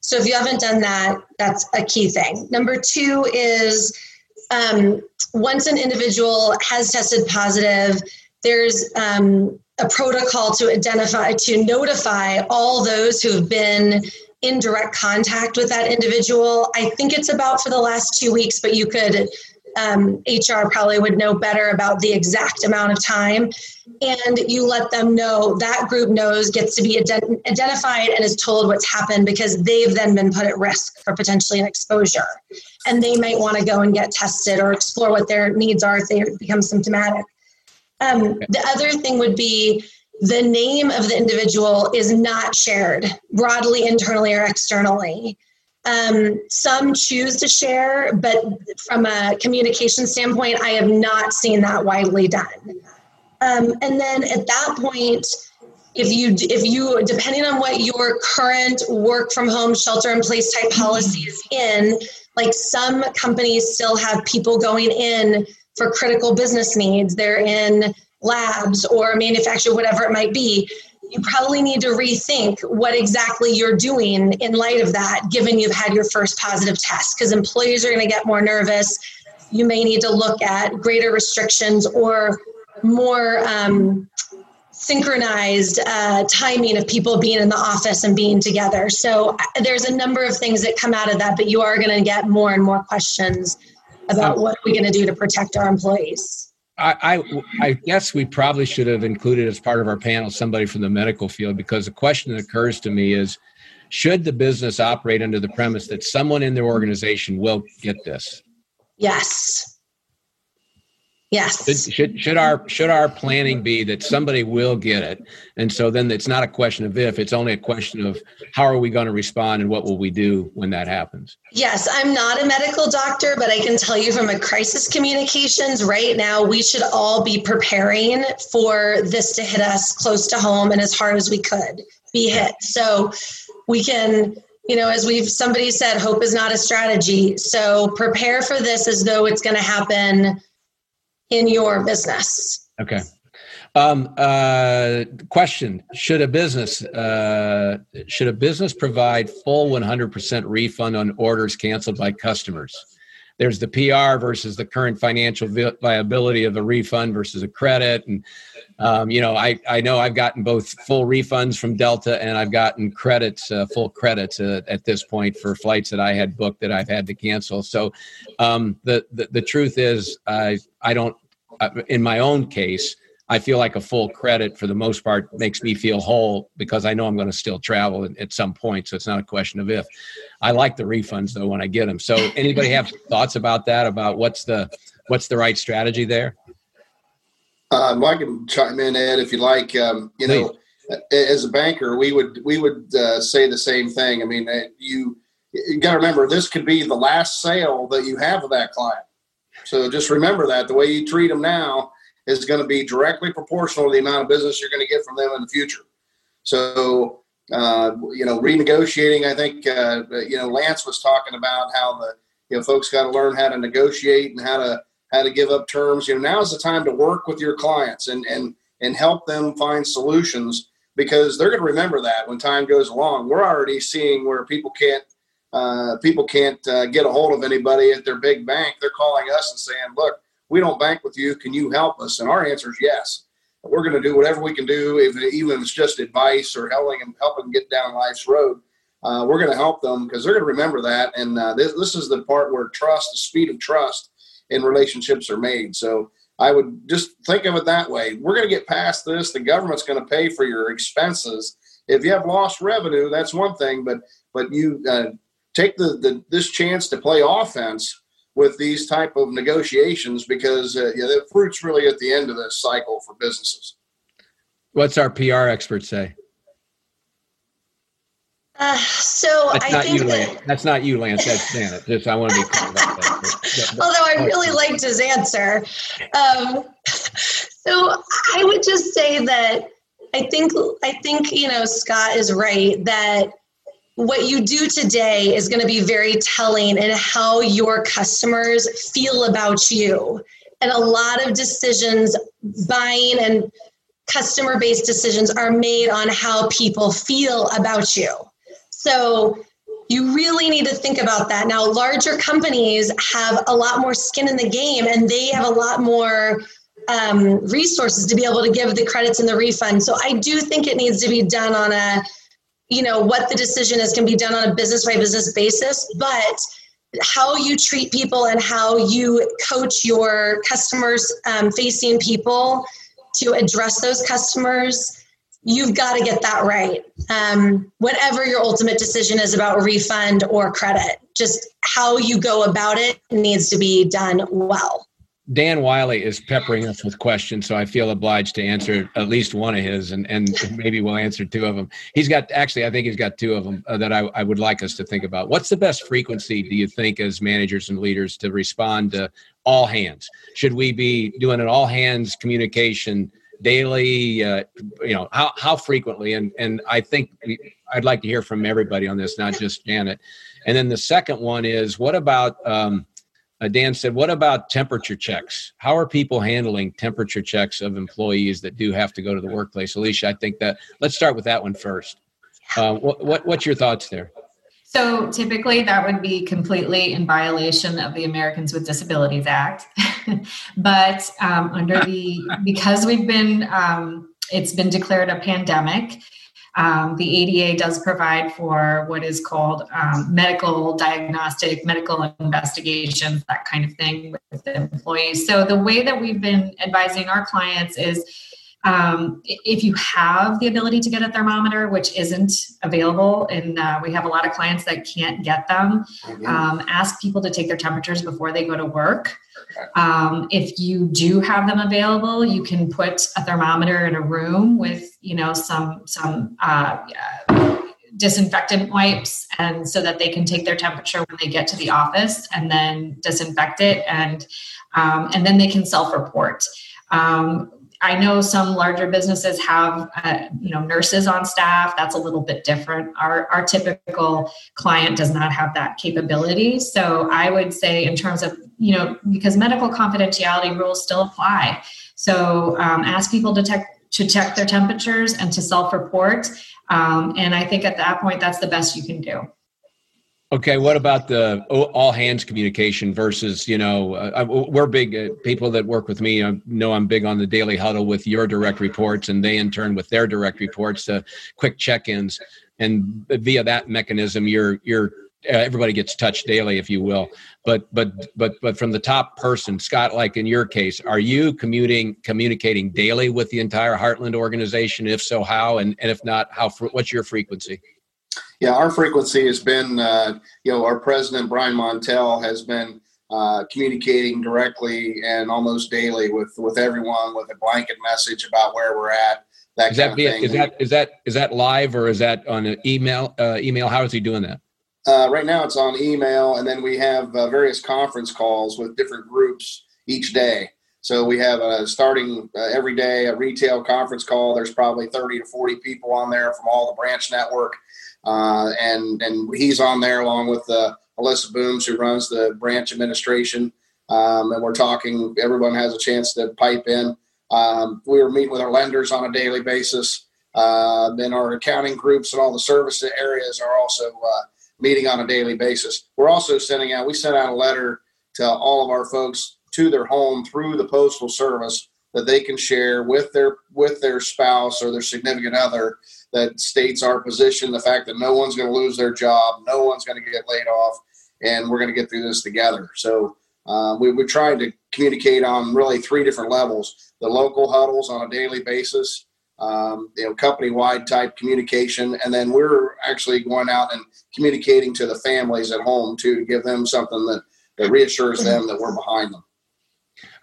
So, if you haven't done that, that's a key thing. Number two is um, once an individual has tested positive, there's um, a protocol to identify, to notify all those who have been in direct contact with that individual. I think it's about for the last two weeks, but you could um, HR probably would know better about the exact amount of time. And you let them know that group knows, gets to be ident- identified, and is told what's happened because they've then been put at risk for potentially an exposure. And they might want to go and get tested or explore what their needs are if they become symptomatic. Um, the other thing would be the name of the individual is not shared broadly, internally, or externally. Um, some choose to share, but from a communication standpoint, I have not seen that widely done. Um, and then at that point, if you if you depending on what your current work from home shelter in place type policy is in, like some companies still have people going in for critical business needs. They're in labs or manufacture, whatever it might be you probably need to rethink what exactly you're doing in light of that, given you've had your first positive test, because employees are going to get more nervous. You may need to look at greater restrictions or more um, synchronized uh, timing of people being in the office and being together. So uh, there's a number of things that come out of that, but you are going to get more and more questions about what are we going to do to protect our employees. I, I, I guess we probably should have included as part of our panel somebody from the medical field because the question that occurs to me is should the business operate under the premise that someone in their organization will get this? Yes. Yes. Should, should should our should our planning be that somebody will get it, and so then it's not a question of if; it's only a question of how are we going to respond and what will we do when that happens. Yes, I'm not a medical doctor, but I can tell you from a crisis communications right now, we should all be preparing for this to hit us close to home and as hard as we could be hit. So we can you know, as we've somebody said, hope is not a strategy. So prepare for this as though it's going to happen in your business. Okay. Um, uh, question: Should a business uh, should a business provide full 100% refund on orders canceled by customers? There's the PR versus the current financial vi- viability of a refund versus a credit, and um, you know, I I know I've gotten both full refunds from Delta and I've gotten credits, uh, full credits uh, at this point for flights that I had booked that I've had to cancel. So um, the, the the truth is, I I don't in my own case, I feel like a full credit for the most part makes me feel whole because I know I'm going to still travel at some point. So it's not a question of if. I like the refunds though when I get them. So anybody have thoughts about that? About what's the what's the right strategy there? Um, I can chime in, Ed, if you like. Um, you know, as a banker, we would we would uh, say the same thing. I mean, uh, you you got to remember this could be the last sale that you have with that client. So just remember that the way you treat them now is going to be directly proportional to the amount of business you're going to get from them in the future. So, uh, you know, renegotiating, I think, uh, you know, Lance was talking about how the, you know, folks got to learn how to negotiate and how to, how to give up terms. You know, now is the time to work with your clients and, and, and help them find solutions because they're going to remember that when time goes along. We're already seeing where people can't uh, people can't uh, get a hold of anybody at their big bank, they're calling us and saying, "Look, we don't bank with you. Can you help us?" And our answer is yes. We're going to do whatever we can do, if even if it's just advice or helping them helping them get down life's road. Uh, we're going to help them because they're going to remember that. And uh, this, this is the part where trust, the speed of trust in relationships are made. So I would just think of it that way. We're going to get past this. The government's going to pay for your expenses. If you have lost revenue, that's one thing, but but you uh, take the, the this chance to play offense with these type of negotiations because uh, yeah, the fruit's really at the end of this cycle for businesses. What's our PR expert say? Uh, so that's I not think you, that, Lance. That's not you, Lance. That's Janet. Just I want to be clear about that. although I really liked his answer. Um, so I would just say that I think I think you know Scott is right that what you do today is going to be very telling in how your customers feel about you. And a lot of decisions, buying and customer based decisions, are made on how people feel about you. So you really need to think about that. Now, larger companies have a lot more skin in the game and they have a lot more um, resources to be able to give the credits and the refund. So I do think it needs to be done on a you know what the decision is can be done on a business by business basis but how you treat people and how you coach your customers um, facing people to address those customers you've got to get that right. Um, whatever your ultimate decision is about refund or credit just how you go about it needs to be done well Dan Wiley is peppering us with questions, so I feel obliged to answer at least one of his, and, and maybe we'll answer two of them. He's got actually, I think he's got two of them uh, that I, I would like us to think about. What's the best frequency do you think as managers and leaders to respond to all hands? Should we be doing an all hands communication daily? Uh, you know, how how frequently? And and I think I'd like to hear from everybody on this, not just Janet. And then the second one is, what about um, uh, Dan said, what about temperature checks? How are people handling temperature checks of employees that do have to go to the workplace? Alicia, I think that let's start with that one first. Uh, what, what, what's your thoughts there? So typically that would be completely in violation of the Americans with Disabilities Act. but um, under the, because we've been, um, it's been declared a pandemic, um, the ADA does provide for what is called um, medical diagnostic, medical investigations, that kind of thing with the employees. So the way that we've been advising our clients is um, if you have the ability to get a thermometer, which isn't available, and uh, we have a lot of clients that can't get them, mm-hmm. um, ask people to take their temperatures before they go to work. Um, if you do have them available, you can put a thermometer in a room with, you know, some some uh, disinfectant wipes, and so that they can take their temperature when they get to the office, and then disinfect it, and um, and then they can self-report. Um, I know some larger businesses have, uh, you know, nurses on staff. That's a little bit different. Our our typical client does not have that capability. So I would say, in terms of, you know, because medical confidentiality rules still apply. So um, ask people to check to check their temperatures and to self-report. Um, and I think at that point, that's the best you can do. Okay, what about the all hands communication versus you know uh, we're big uh, people that work with me know I'm big on the daily huddle with your direct reports and they in turn with their direct reports uh, quick check-ins. And via that mechanism you're you're uh, everybody gets touched daily if you will. But but but but from the top person Scott like in your case are you commuting communicating daily with the entire Heartland organization? If so how? And, and if not how what's your frequency yeah, our frequency has been, uh, you know, our president Brian Montel has been uh, communicating directly and almost daily with with everyone with a blanket message about where we're at. That is that via, is that is that is that live or is that on an email? Uh, email? How is he doing that? Uh, right now, it's on email, and then we have uh, various conference calls with different groups each day. So we have a starting uh, every day a retail conference call. There's probably 30 to 40 people on there from all the branch network uh, and and he's on there along with uh, Alyssa Booms, who runs the branch administration. Um, and we're talking. Everyone has a chance to pipe in. Um, we were meeting with our lenders on a daily basis. Uh, then our accounting groups and all the service areas are also uh, meeting on a daily basis. We're also sending out. We sent out a letter to all of our folks to their home through the postal service that they can share with their with their spouse or their significant other that states our position, the fact that no one's going to lose their job, no one's going to get laid off, and we're going to get through this together. So uh, we, we're trying to communicate on really three different levels: the local huddles on a daily basis, um, you know, company-wide type communication, and then we're actually going out and communicating to the families at home too, to give them something that that reassures them that we're behind them.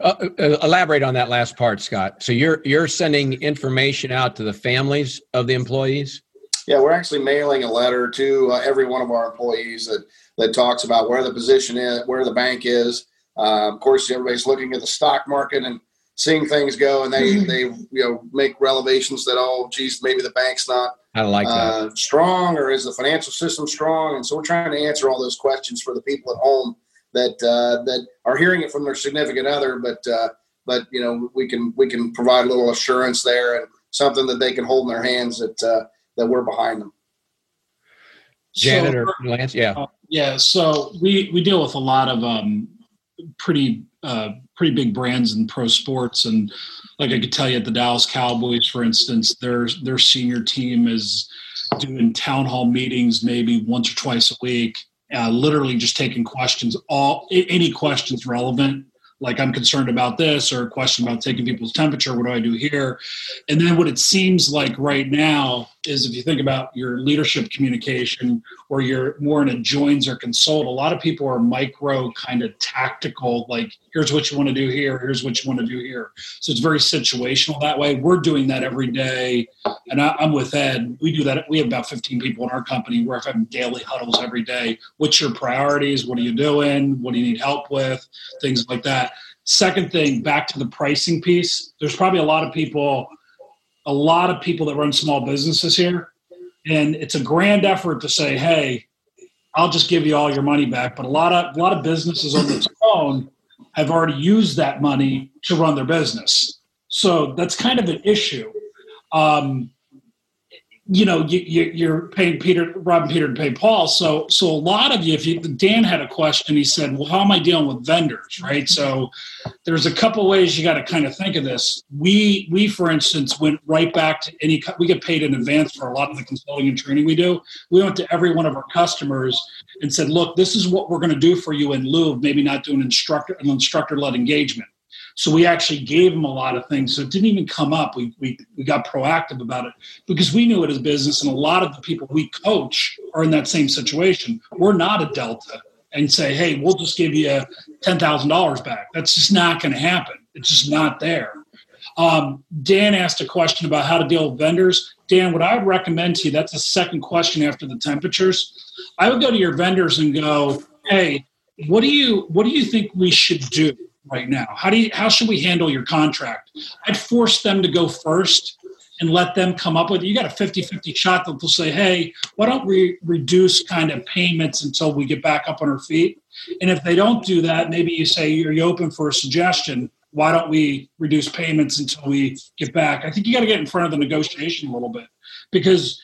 Uh, uh, elaborate on that last part, Scott. So you're you're sending information out to the families of the employees. Yeah, we're actually mailing a letter to uh, every one of our employees that that talks about where the position is, where the bank is. Uh, of course, everybody's looking at the stock market and seeing things go, and they mm-hmm. they you know make revelations that oh, geez, maybe the bank's not I like uh, strong, or is the financial system strong? And so we're trying to answer all those questions for the people at home that uh, that are hearing it from their significant other, but uh, but you know we can we can provide a little assurance there and something that they can hold in their hands that uh, that we're behind them. Janet so, or Lance, yeah, uh, yeah. So we we deal with a lot of um, pretty uh, pretty big brands in pro sports, and like I could tell you at the Dallas Cowboys, for instance, their their senior team is doing town hall meetings maybe once or twice a week uh, literally just taking questions, all any questions relevant like I'm concerned about this or a question about taking people's temperature. What do I do here? And then what it seems like right now is if you think about your leadership communication or you're more in a joins or consult, a lot of people are micro kind of tactical, like here's what you want to do here, here's what you want to do here. So it's very situational that way. We're doing that every day. And I, am with Ed. We do that. We have about 15 people in our company. We're having daily huddles every day. What's your priorities? What are you doing? What do you need help with? Things like that. Second thing, back to the pricing piece. There's probably a lot of people, a lot of people that run small businesses here, and it's a grand effort to say, "Hey, I'll just give you all your money back." But a lot of a lot of businesses on their own have already used that money to run their business, so that's kind of an issue. Um, you know you, are paying Peter, robbing Peter to pay Paul. So so a lot of you, if you, Dan had a question, he said, "Well, how am I dealing with vendors?" Right. So there's a couple ways you got to kind of think of this. We we for instance went right back to any. We get paid in advance for a lot of the consulting and training we do. We went to every one of our customers and said, "Look, this is what we're going to do for you in lieu of maybe not doing instructor an instructor led engagement." So we actually gave them a lot of things. So it didn't even come up. We, we, we got proactive about it because we knew it as business. And a lot of the people we coach are in that same situation. We're not a Delta and say, hey, we'll just give you $10,000 back. That's just not going to happen. It's just not there. Um, Dan asked a question about how to deal with vendors. Dan, what I would recommend to you, that's the second question after the temperatures. I would go to your vendors and go, hey, what do you what do you think we should do right now? How do you how should we handle your contract? I'd force them to go first and let them come up with it. You got a 50-50 shot that they'll say, hey, why don't we reduce kind of payments until we get back up on our feet? And if they don't do that, maybe you say, are you open for a suggestion? Why don't we reduce payments until we get back? I think you got to get in front of the negotiation a little bit because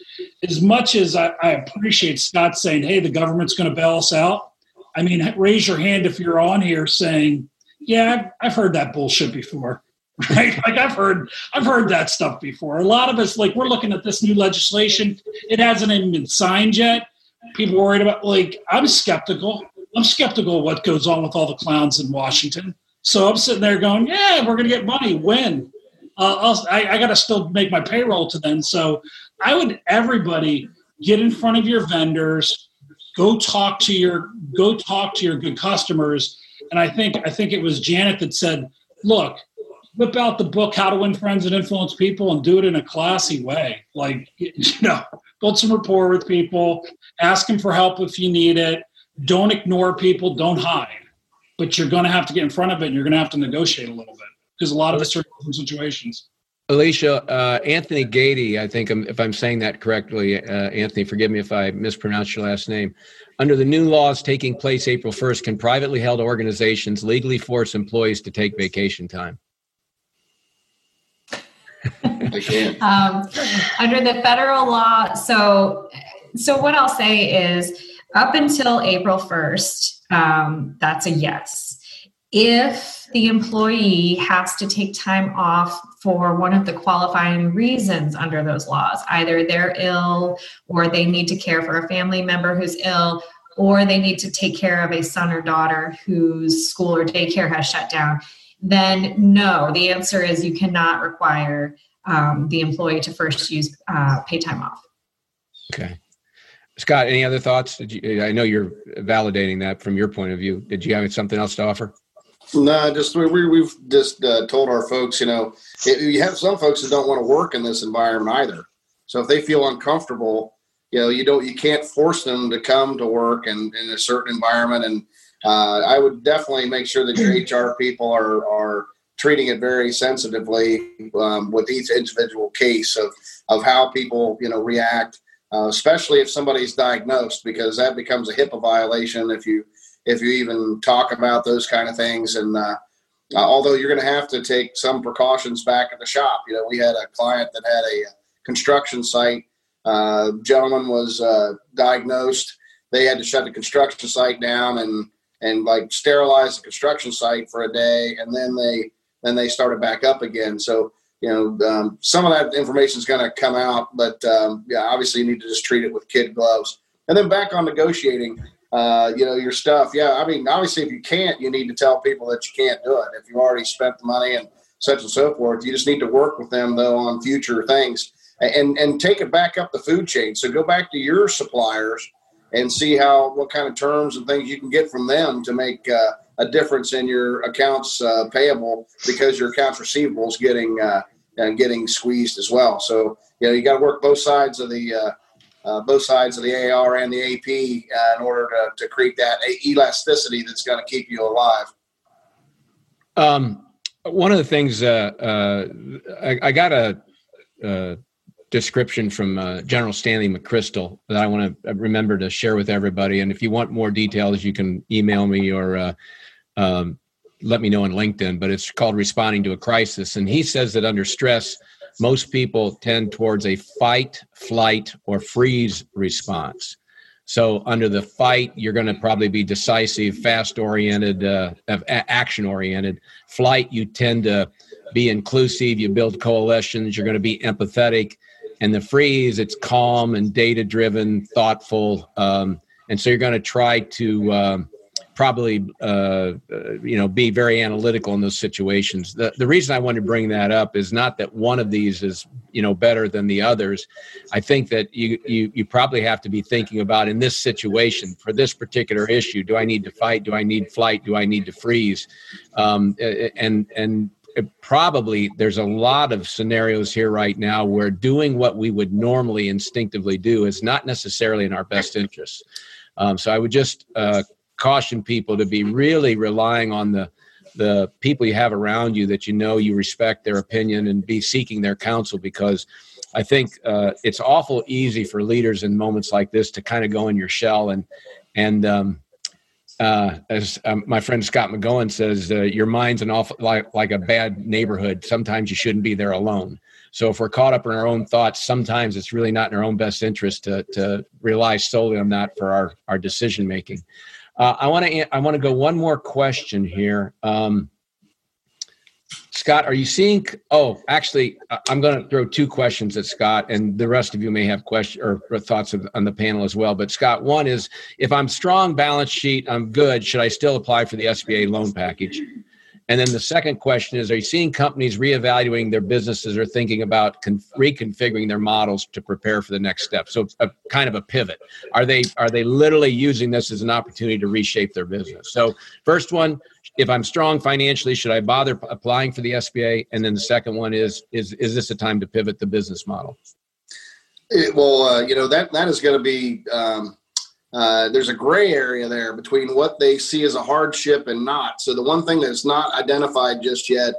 as much as I, I appreciate Scott saying, hey, the government's going to bail us out, I mean, raise your hand if you're on here saying, "Yeah, I've, I've heard that bullshit before." Right? like I've heard, I've heard that stuff before. A lot of us, like, we're looking at this new legislation. It hasn't even been signed yet. People worried about, like, I'm skeptical. I'm skeptical what goes on with all the clowns in Washington. So I'm sitting there going, "Yeah, we're going to get money. When? Uh, I, I got to still make my payroll to then." So I would everybody get in front of your vendors go talk to your go talk to your good customers and i think i think it was janet that said look whip out the book how to win friends and influence people and do it in a classy way. Like you know build some rapport with people ask them for help if you need it. Don't ignore people don't hide. But you're going to have to get in front of it and you're going to have to negotiate a little bit because a lot of us are in different situations. Alicia, uh, Anthony Gady, I think if I'm saying that correctly, uh, Anthony, forgive me if I mispronounce your last name. Under the new laws taking place April 1st, can privately held organizations legally force employees to take vacation time? um, under the federal law, so so what I'll say is, up until April 1st, um, that's a yes if the employee has to take time off for one of the qualifying reasons under those laws, either they're ill or they need to care for a family member who's ill or they need to take care of a son or daughter whose school or daycare has shut down, then no, the answer is you cannot require um, the employee to first use uh, pay time off. Okay. Scott, any other thoughts? You, I know you're validating that from your point of view. Did you have something else to offer? No, just we, we have just uh, told our folks, you know, it, you have some folks that don't want to work in this environment either. So if they feel uncomfortable, you know, you don't, you can't force them to come to work in, in a certain environment. And uh, I would definitely make sure that your HR people are are treating it very sensitively um, with each individual case of of how people, you know, react, uh, especially if somebody's diagnosed, because that becomes a HIPAA violation if you if you even talk about those kind of things. And uh, uh, although you're going to have to take some precautions back at the shop, you know, we had a client that had a construction site. Uh, gentleman was uh, diagnosed. They had to shut the construction site down and and like sterilize the construction site for a day, and then they then they started back up again. So you know, um, some of that information is going to come out, but um, yeah, obviously you need to just treat it with kid gloves. And then back on negotiating, uh, you know, your stuff. Yeah, I mean, obviously, if you can't, you need to tell people that you can't do it. If you already spent the money and such and so forth, you just need to work with them though on future things and and take it back up the food chain. So go back to your suppliers and see how what kind of terms and things you can get from them to make uh, a difference in your accounts uh, payable because your accounts receivable is getting uh, getting squeezed as well. So you know you got to work both sides of the uh, uh, both sides of the AR and the AP uh, in order to, to create that elasticity that's going to keep you alive. Um, one of the things uh, uh I, I, got a, a, description from uh, General Stanley McChrystal that I want to remember to share with everybody. And if you want more details, you can email me or uh, um, let me know on LinkedIn. But it's called Responding to a Crisis. And he says that under stress, most people tend towards a fight, flight, or freeze response. So, under the fight, you're going to probably be decisive, fast oriented, uh, action oriented. Flight, you tend to be inclusive, you build coalitions, you're going to be empathetic. And the freeze, it's calm and data driven, thoughtful. Um, and so, you're going to try to um, probably uh, uh, you know be very analytical in those situations. The the reason I wanted to bring that up is not that one of these is you know better than the others. I think that you you you probably have to be thinking about in this situation for this particular issue. Do I need to fight? Do I need flight? Do I need to freeze? Um, and and probably there's a lot of scenarios here right now where doing what we would normally instinctively do is not necessarily in our best interest. Um, so I would just uh, caution people to be really relying on the the people you have around you that you know you respect their opinion and be seeking their counsel because I think uh, it's awful easy for leaders in moments like this to kind of go in your shell and and um, uh, as um, my friend Scott McGowan says, uh, your mind's an awful like like a bad neighborhood. Sometimes you shouldn't be there alone. So if we're caught up in our own thoughts, sometimes it's really not in our own best interest to to rely solely on that for our our decision making. Uh, I want to I want to go one more question here. Um, Scott, are you seeing? Oh, actually, I'm going to throw two questions at Scott, and the rest of you may have questions or, thoughts of, on the panel as well. But Scott, one is if I'm strong balance sheet, I'm good. Should I still apply for the SBA loan package? And then the second question is Are you seeing companies reevaluating their businesses or thinking about con- reconfiguring their models to prepare for the next step? So, a, kind of a pivot. Are they are they literally using this as an opportunity to reshape their business? So, first one, if I'm strong financially, should I bother applying for the SBA? And then the second one is is is this a time to pivot the business model? It, well, uh, you know that that is going to be. Um, uh, there's a gray area there between what they see as a hardship and not. So the one thing that's not identified just yet,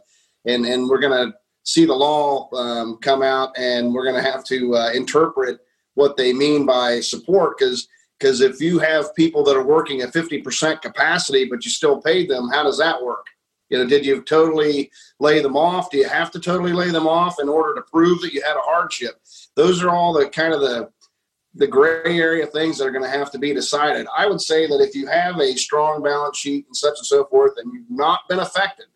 and and we're going to see the law um, come out, and we're going to have to uh, interpret what they mean by support because because if you have people that are working at 50% capacity but you still pay them how does that work? You know did you totally lay them off? Do you have to totally lay them off in order to prove that you had a hardship? Those are all the kind of the the gray area things that are going to have to be decided. I would say that if you have a strong balance sheet and such and so forth, and you've not been affected,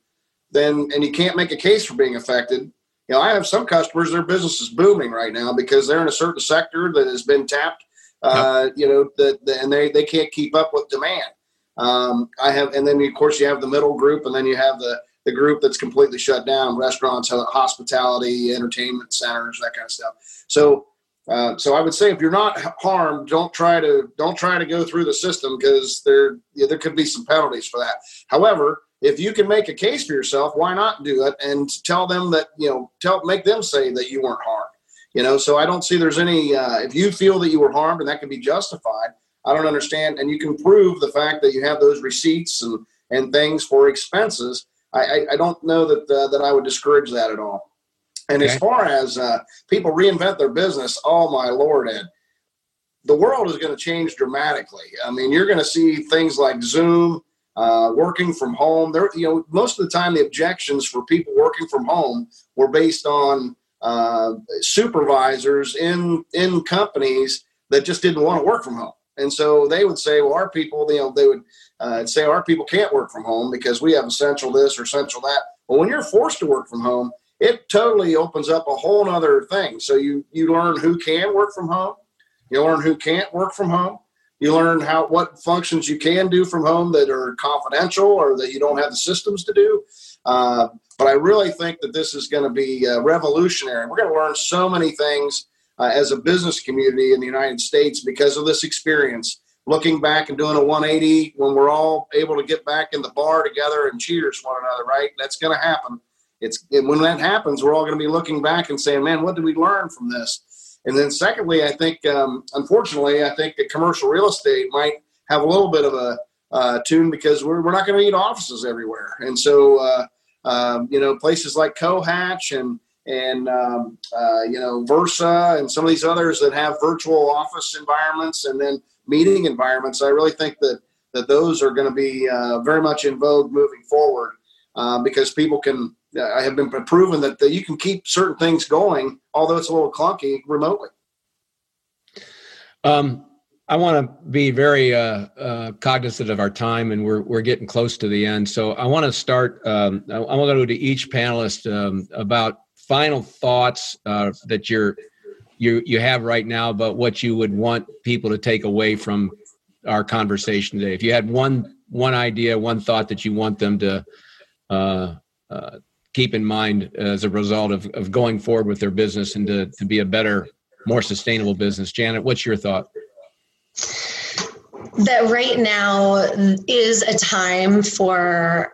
then and you can't make a case for being affected. You know, I have some customers; their business is booming right now because they're in a certain sector that has been tapped. Uh, You know, that the, and they they can't keep up with demand. Um, I have, and then of course you have the middle group, and then you have the the group that's completely shut down: restaurants, hospitality, entertainment centers, that kind of stuff. So uh, so I would say if you're not harmed, don't try to don't try to go through the system because there yeah, there could be some penalties for that. However, if you can make a case for yourself, why not do it and tell them that you know tell make them say that you weren't harmed. You know, so I don't see there's any. Uh, if you feel that you were harmed and that can be justified, I don't understand, and you can prove the fact that you have those receipts and and things for expenses. I, I, I don't know that uh, that I would discourage that at all. And okay. as far as uh, people reinvent their business, oh my lord, Ed, the world is going to change dramatically. I mean, you're going to see things like Zoom, uh, working from home. There, you know, most of the time the objections for people working from home were based on uh, supervisors in in companies that just didn't want to work from home, and so they would say, "Well, our people, you know, they would uh, say our people can't work from home because we have essential this or essential that." Well, when you're forced to work from home, it totally opens up a whole other thing. So you you learn who can work from home, you learn who can't work from home, you learn how what functions you can do from home that are confidential or that you don't have the systems to do. Uh, but I really think that this is going to be uh, revolutionary. We're going to learn so many things uh, as a business community in the United States because of this experience. Looking back and doing a 180 when we're all able to get back in the bar together and cheers one another, right? That's going to happen it's when that happens, we're all going to be looking back and saying, "Man, what did we learn from this?" And then, secondly, I think, um, unfortunately, I think that commercial real estate might have a little bit of a uh, tune because we're, we're not going to need offices everywhere, and so uh, um, you know places like Cohatch and and um, uh, you know Versa and some of these others that have virtual office environments and then meeting environments. I really think that that those are going to be uh, very much in vogue moving forward uh, because people can I have been proven that, that you can keep certain things going, although it's a little clunky remotely. Um, I want to be very uh, uh, cognizant of our time, and we're we're getting close to the end. So I want to start. Um, I, want to go to each panelist um, about final thoughts uh, that you're you you have right now about what you would want people to take away from our conversation today. If you had one one idea, one thought that you want them to uh, uh, keep in mind as a result of, of going forward with their business and to, to be a better, more sustainable business. Janet, what's your thought? That right now is a time for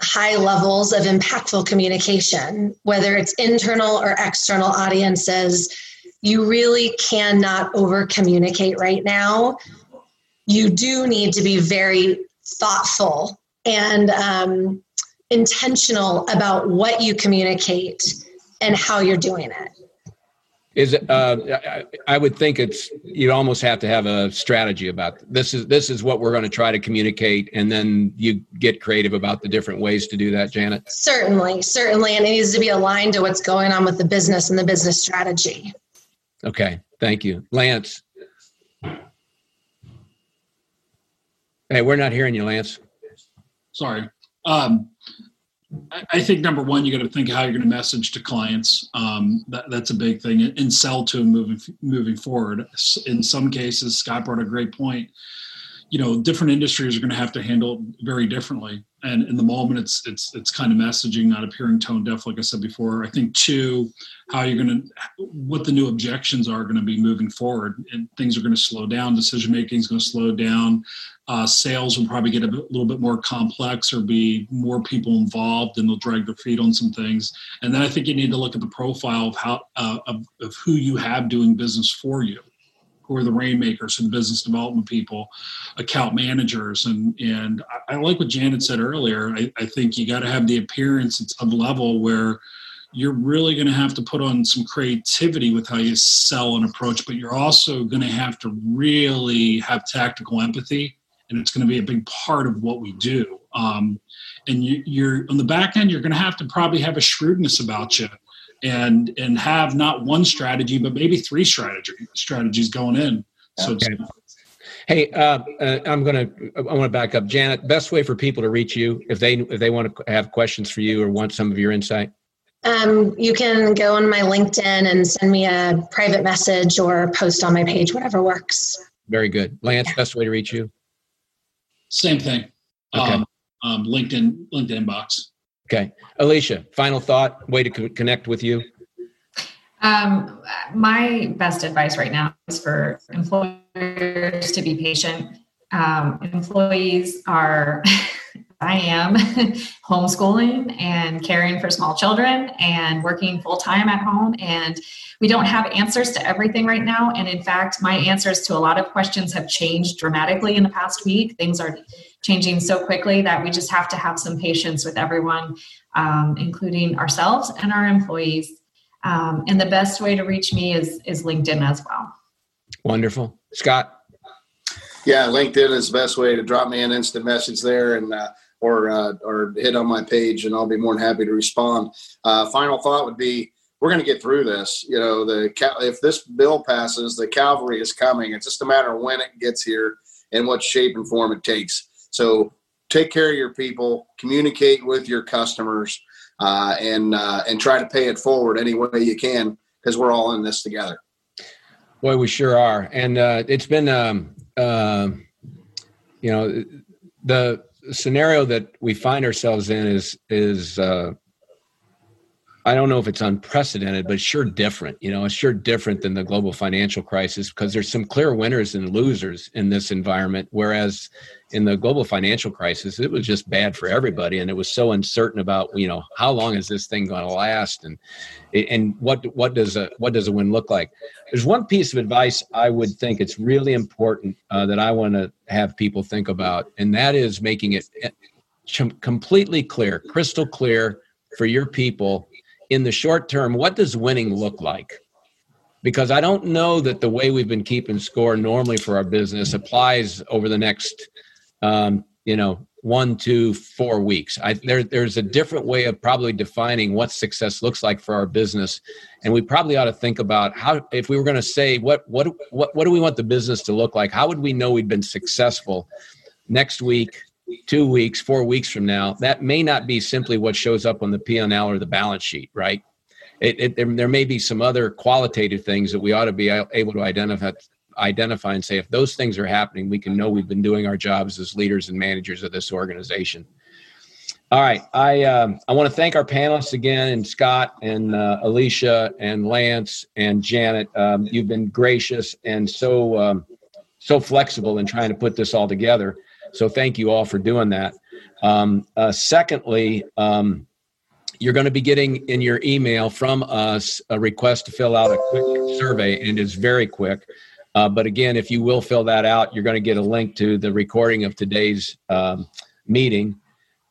high levels of impactful communication, whether it's internal or external audiences. You really cannot over communicate right now. You do need to be very thoughtful and um, intentional about what you communicate and how you're doing it. Is uh, I would think it's you almost have to have a strategy about this is this is what we're going to try to communicate and then you get creative about the different ways to do that janet? Certainly certainly and it needs to be aligned to what's going on with the business and the business strategy. Okay thank you. Lance? Hey we're not hearing you lance. Sorry. Um, I think number one, you got to think how you're going to message to clients. Um, that, that's a big thing, and sell to them moving moving forward. In some cases, Scott brought a great point. You know, different industries are going to have to handle very differently, and in the moment, it's it's it's kind of messaging, not appearing tone deaf, like I said before. I think two, how you're going to, what the new objections are going to be moving forward, and things are going to slow down. Decision making is going to slow down uh, sales will probably get a bit, little bit more complex or be more people involved and they'll drag their feet on some things and then i think you need to look at the profile of how uh, of, of who you have doing business for you who are the rainmakers and business development people account managers. And and i, I like what janet said earlier. I, I think you got to have the appearance at some level where you're really going to have to put on some creativity with how you sell and approach but you're also going to have to really have tactical empathy and it's going to be a big part of what we do. Um, and you, are on the back end, you're going to have to probably have a shrewdness about you, and and have not one strategy, but maybe three strategy strategies going in. So. Okay. Hey, uh, uh, I'm gonna. I want to back up, Janet. Best way for people to reach you if they if they want to have questions for you or want some of your insight. Um, you can go on my LinkedIn and send me a private message or post on my page, whatever works. Very good, Lance. Yeah. Best way to reach you. Same thing. Okay. Um, um, LinkedIn, LinkedIn box. Okay. Alicia, final thought, way to co- connect with you. Um, my best advice right now is for employers to be patient. Um, employees are I am homeschooling and caring for small children and working full time at home. And we don't have answers to everything right now. And in fact, my answers to a lot of questions have changed dramatically in the past week. Things are changing so quickly that we just have to have some patience with everyone, um, including ourselves and our employees. Um, and the best way to reach me is, is LinkedIn as well. Wonderful. Scott? Yeah, LinkedIn is the best way to drop me an instant message there. And uh, or uh, or hit on my page, and I'll be more than happy to respond. Uh, final thought would be: we're going to get through this. You know, the if this bill passes, the cavalry is coming. It's just a matter of when it gets here and what shape and form it takes. So take care of your people, communicate with your customers, uh, and uh, and try to pay it forward any way you can because we're all in this together. Boy, we sure are, and uh, it's been, um, uh, you know, the scenario that we find ourselves in is is uh, I don't know if it's unprecedented, but sure different. You know, it's sure different than the global financial crisis because there's some clear winners and losers in this environment. Whereas in the global financial crisis, it was just bad for everybody, and it was so uncertain about you know how long is this thing going to last, and and what what does a what does a win look like? There's one piece of advice I would think it's really important uh, that I want to have people think about, and that is making it eh, completely clear, crystal clear for your people in the short term. What does winning look like? Because I don't know that the way we've been keeping score normally for our business applies over the next um, you know one, two, four weeks I, there, there's a different way of probably defining what success looks like for our business and we probably ought to think about how if we were going to say what what what what do we want the business to look like how would we know we'd been successful next week two weeks four weeks from now that may not be simply what shows up on the p&l or the balance sheet right it, it there, there may be some other qualitative things that we ought to be able to identify identify and say if those things are happening, we can know we've been doing our jobs as leaders and managers of this organization. All right, I um, I want to thank our panelists again, and Scott and uh, Alicia and Lance and Janet. Um, you've been gracious and so um, so flexible in trying to put this all together. So thank you all for doing that. Um, uh, secondly, um, you're going to be getting in your email from us a request to fill out a quick survey, and it's very quick. Uh, but again, if you will fill that out, you're going to get a link to the recording of today's um, meeting.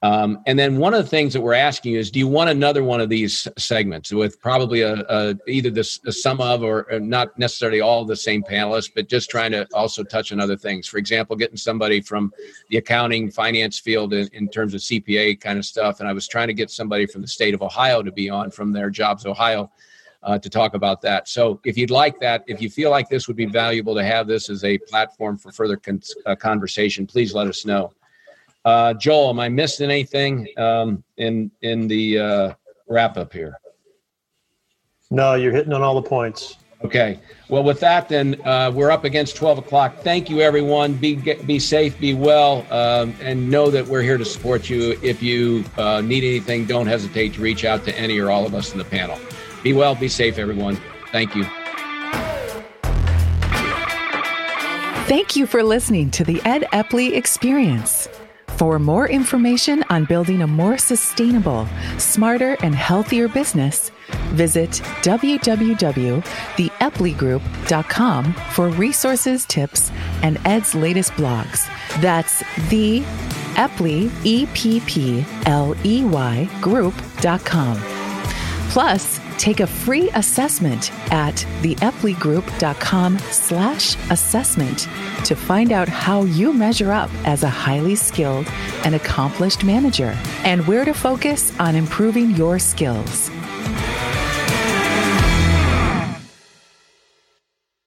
Um, and then one of the things that we're asking is, do you want another one of these segments with probably a, a either this a sum of or, or not necessarily all the same panelists, but just trying to also touch on other things. For example, getting somebody from the accounting finance field in, in terms of CPA kind of stuff. And I was trying to get somebody from the state of Ohio to be on from their Jobs Ohio uh, to talk about that. So if you'd like that, if you feel like this would be valuable to have this as a platform for further con- uh, conversation, please let us know. Uh, Joel, am I missing anything um, in in the uh, wrap up here? No, you're hitting on all the points. Okay. Well, with that, then uh, we're up against 12 o'clock. Thank you, everyone. Be be safe, be well, um, and know that we're here to support you. If you uh, need anything, don't hesitate to reach out to any or all of us in the panel. Be well, be safe, everyone. Thank you. Thank you for listening to the Ed Epley Experience. For more information on building a more sustainable, smarter, and healthier business, visit www.theepleygroup.com for resources, tips, and Ed's latest blogs. That's the Epley, E P P L E Y group.com. Plus, take a free assessment at theepleygroup.com slash assessment to find out how you measure up as a highly skilled and accomplished manager and where to focus on improving your skills.